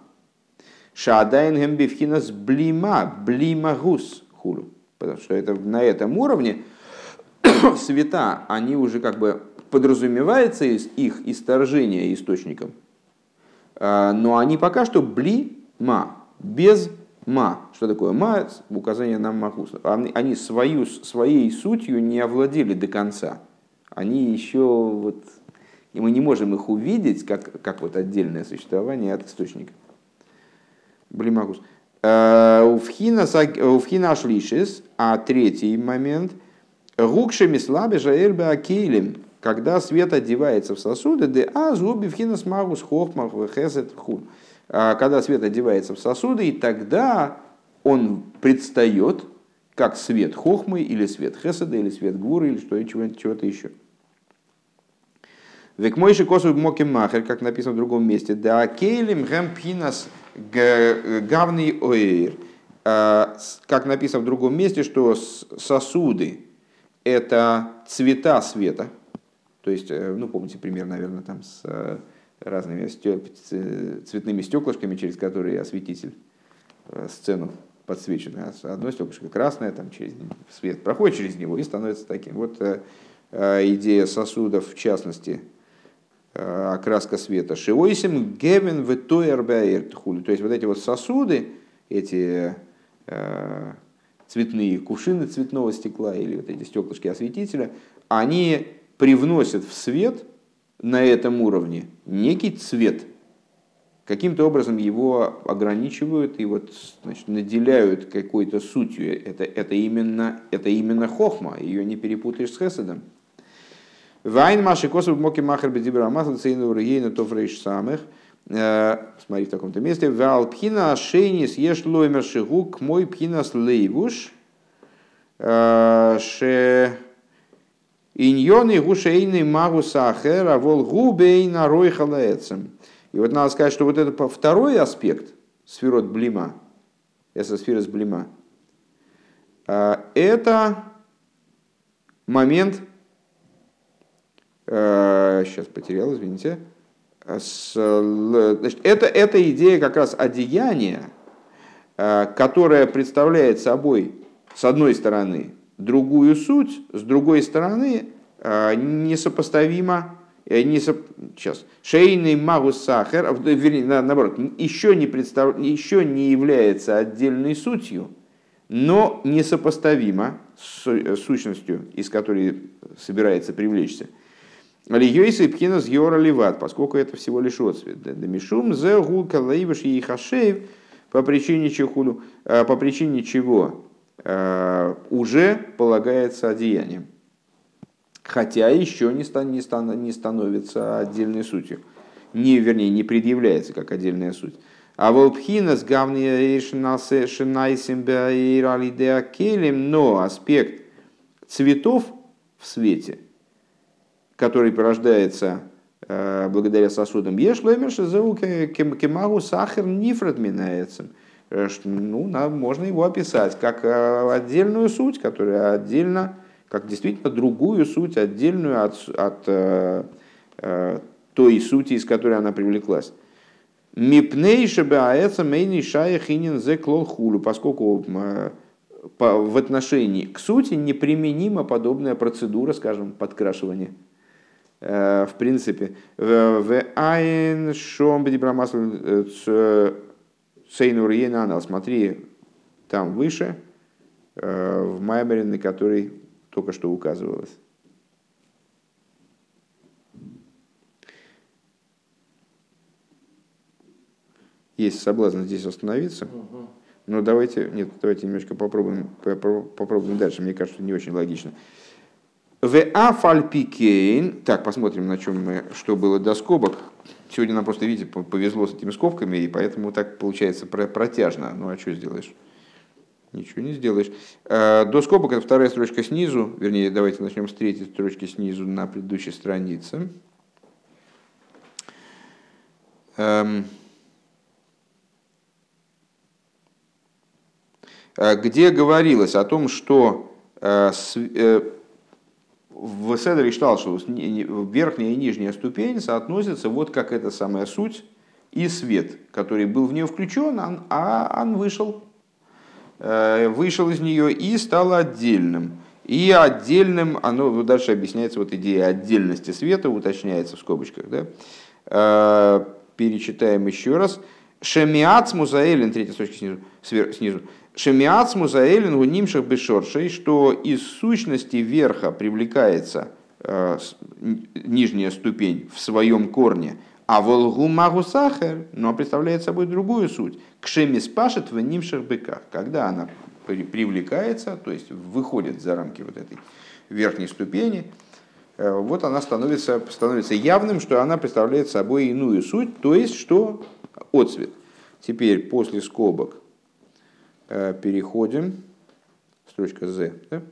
Шадайн гембивхинас блима, блимагус хулу. Потому что это на этом уровне света, они уже как бы подразумевается из их исторжения источником, а, но они пока что блима, без ма. Что такое ма? Указание на магус. Они, они свою, своей сутью не овладели до конца. Они еще вот... И мы не можем их увидеть как, как вот отдельное существование от источника. Блимагус. Э, Уфхина шлишис, а третий момент, гукшами слабе жаэльбе акейлем, когда свет одевается в сосуды, де а зуби вхина смагус хохмах хесет хун. Э, когда свет одевается в сосуды, и тогда он предстает как свет хохмы или свет хеседа или свет гуры или что чего-то еще. Век мойши косу моки махер, как написано в другом месте, да кейлим гэм пхинас гавный оэйр. А, как написано в другом месте, что сосуды – это цвета света. То есть, э, ну, помните пример, наверное, там с э, разными цветными стеклышками, через которые осветитель э, сцену подсвеченное. Одно стеклышко красное, там через свет проходит через него и становится таким. Вот идея сосудов, в частности, окраска света. Шиойсим гевен в То есть вот эти вот сосуды, эти цветные кувшины цветного стекла или вот эти стеклышки осветителя, они привносят в свет на этом уровне некий цвет. Каким-то образом его ограничивают и вот, значит, наделяют какой-то сутью. Это, это, именно, это именно хохма, ее не перепутаешь с хеседом. Вайн маши косов моки махар бедибра масл цейну рейна то фрейш самых. Э, смотри в таком-то месте. Вал пхина шейнис еш лоймер шигук мой пхинас лейвуш. Э, ше иньоны гушейны магу сахера вол губей на рой халаэцем. И вот надо сказать, что вот это второй аспект сферот блима, это сфера с блима, э, это момент, сейчас потерял, извините, Значит, это, это идея как раз одеяния, э, которая представляет собой, с одной стороны, другую суть, с другой стороны, э, несопоставимо, э, не со... сейчас, шейный магус сахар, вернее, наоборот, еще не, представ... еще не является отдельной сутью, но несопоставимо с сущностью, из которой собирается привлечься – И Пхинас Йора Ливат, поскольку это всего лишь отцвет. Дамишум зе гулка лаиваш и хашеев, по причине чехулю, э, по причине чего э, уже полагается одеянием. Хотя еще не, стан, не, стан, не становится отдельной сутью. Не, вернее, не предъявляется как отдельная суть. А гавния келем, но аспект цветов в свете – который порождается э, благодаря сосудам, ешлоймер кемагу сахар нифрат минается. Э, ну, можно его описать как э, отдельную суть, которая отдельно, как действительно другую суть, отдельную от, от той сути, из которой она привлеклась. Мипней шебеаэца мейни шая хинин зе хулю, поскольку в отношении к сути неприменима подобная процедура, скажем, подкрашивания в принципе, в Айн Шом Бедибрамасл э, Сейнур Енанал, смотри, там выше, э, в Маймере, на который только что указывалось. Есть соблазн здесь остановиться. Но давайте, нет, давайте немножко попробуем, попробуем дальше. Мне кажется, не очень логично. В афальпикейн, так, посмотрим, на чем мы, что было до скобок. Сегодня нам просто, видите, повезло с этими скобками, и поэтому так получается протяжно. Ну а что сделаешь? Ничего не сделаешь. Э, до скобок это вторая строчка снизу, вернее, давайте начнем с третьей строчки снизу на предыдущей странице. Эм, э, где говорилось о том, что э, в Седере считал, что верхняя и нижняя ступень соотносятся вот как эта самая суть и свет, который был в нее включен, а он вышел, э, вышел из нее и стал отдельным. И отдельным, оно дальше объясняется, вот идея отдельности света уточняется в скобочках. Да? Э, перечитаем еще раз. Шемиац Музаэлин, третья строчка снизу, снизу. Шемиац Музаэлин у нимших бешоршей, что из сущности верха привлекается э, нижняя ступень в своем корне, а волгу магу сахар, но представляет собой другую суть. К шеми спашет в нимших быках, когда она привлекается, то есть выходит за рамки вот этой верхней ступени, э, вот она становится, становится явным, что она представляет собой иную суть, то есть что отцвет. Теперь после скобок переходим, строчка Z, да?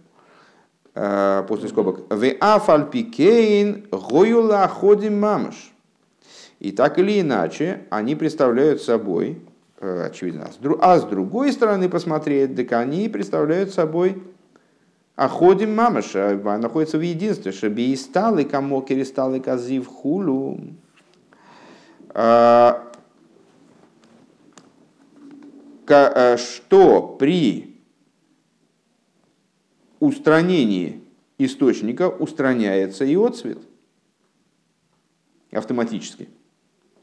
Э, после скобок, в афальпикейн гоюла ходим мамаш. И так или иначе, они представляют собой, э, очевидно, а с другой стороны посмотреть, так они представляют собой Аходим мамаш, находится в единстве, чтобы и стал, и кому стал, и казив хулу. Что при устранении источника устраняется и отцвет автоматически.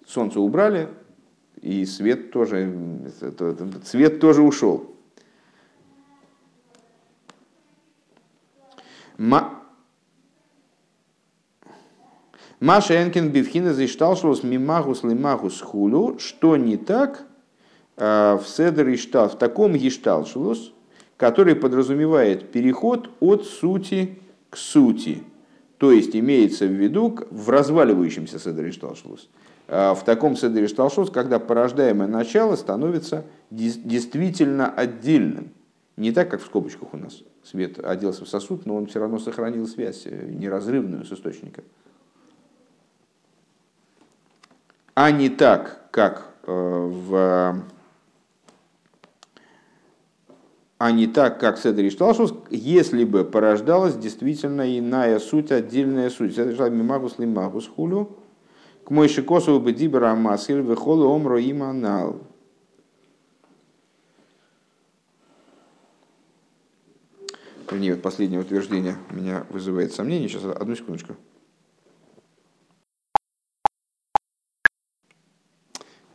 Солнце убрали, и свет тоже, цвет тоже ушел. Маша Энкин Бивхина заишталшилус мимагус лимагус хулю, что не так э, в седер иштал, в таком ишталшилус, который подразумевает переход от сути к сути. То есть имеется в виду в разваливающемся седер ишталшилус. Э, в таком седер ишталшилус, когда порождаемое начало становится действительно отдельным. Не так, как в скобочках у нас. Свет оделся в сосуд, но он все равно сохранил связь э, неразрывную с источником. А не так, как э, в а не так, как Седри Шталшус, если бы порождалась действительно иная суть, отдельная суть. Это мимагус лимагус хулю, к мой шикосу бы дибра масхиль вехолу омро иманал. Вернее, последнее утверждение меня вызывает сомнение. Сейчас, одну секундочку.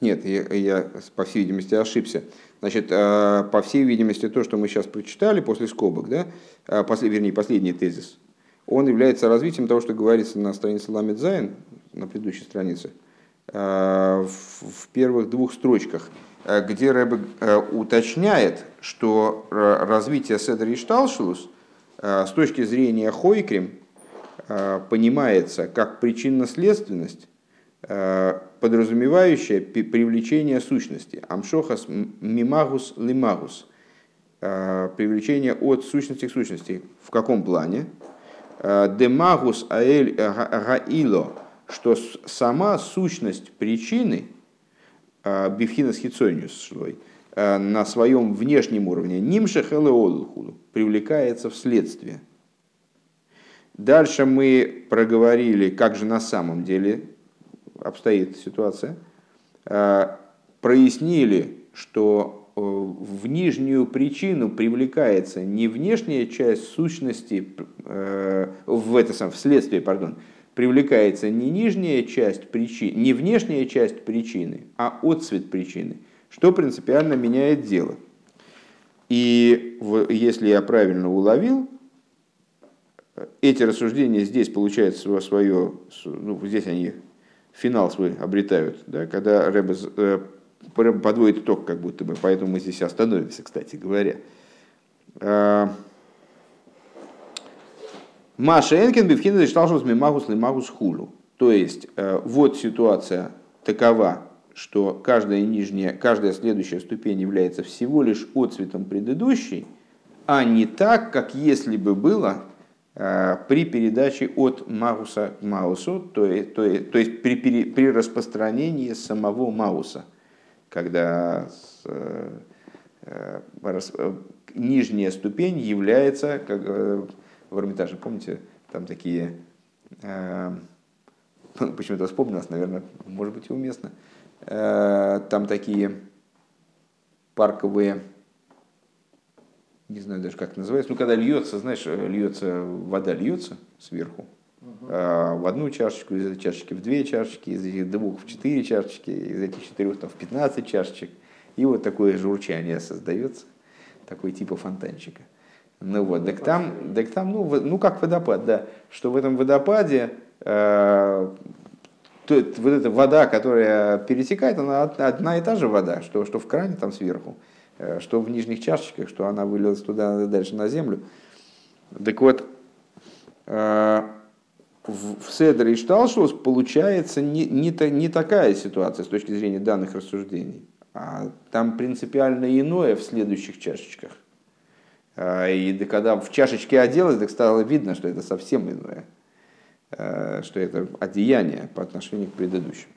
Нет, я, я, по всей видимости, ошибся. Значит, э, по всей видимости, то, что мы сейчас прочитали после скобок, да, э, после, вернее, последний тезис, он является развитием того, что говорится на странице Ламед Зайн, на предыдущей странице, э, в первых двух строчках, где Рэбе уточняет, что развитие Седри Шталшилус с точки зрения Хойкрим понимается как причинно-следственность подразумевающее привлечение сущности. Амшохас мимагус лимагус. Э, привлечение от сущности к сущности. В каком плане? Э, Демагус аэль гаило, что сама сущность причины, э, бифхинас хитсониус шлой, на своем внешнем уровне, нимшах привлекается в следствие. Дальше мы проговорили, как же на самом деле обстоит ситуация, э, прояснили, что э, в нижнюю причину привлекается не внешняя часть сущности, э, в это сам, вследствие, пардон, привлекается не нижняя часть причины, не внешняя часть причины, а отцвет причины, что принципиально меняет дело. И если я правильно уловил, эти рассуждения здесь получают свое, свое ну, здесь они финал свой обретают, да, когда Рэбе э, подводит итог, как будто бы, поэтому мы здесь остановимся, кстати говоря. Э, Маша Энкен Бевхина Шталшус Мимагус Лимагус Хулу. То есть, э, вот ситуация такова, что каждая нижняя, каждая следующая ступень является всего лишь отцветом предыдущей, а не так, как если бы было при передаче от Мауса к Маусу, то, то, то есть при, при, при распространении самого Мауса, когда с, э, э рас, э, нижняя ступень является, как э, в Эрмитаже, помните, там такие, э, почему-то вспомнилось, наверное, может быть и уместно, э, там такие парковые не знаю даже как называется, ну когда льется, знаешь, льется, вода льется сверху, uh в одну чашечку, из этой чашечки в две чашечки, из этих двух в четыре чашечки, из этих четырех там в пятнадцать чашечек, и вот такое журчание создается, такой типа фонтанчика. Ну вот, так там, так там ну, ну как водопад, да, что в этом водопаде э, то, вот эта вода, которая перетекает, она одна и та же вода, что, что в кране там сверху. Э, что в нижних чашечках, что она вылилась туда дальше на землю. Так вот, э, в Седре и Шталшус получается не, не, не такая ситуация с точки зрения данных рассуждений, а там принципиально иное в следующих чашечках. Э, и когда в чашечке оделось, так стало видно, что это совсем иное, что это одеяние по отношению к предыдущим.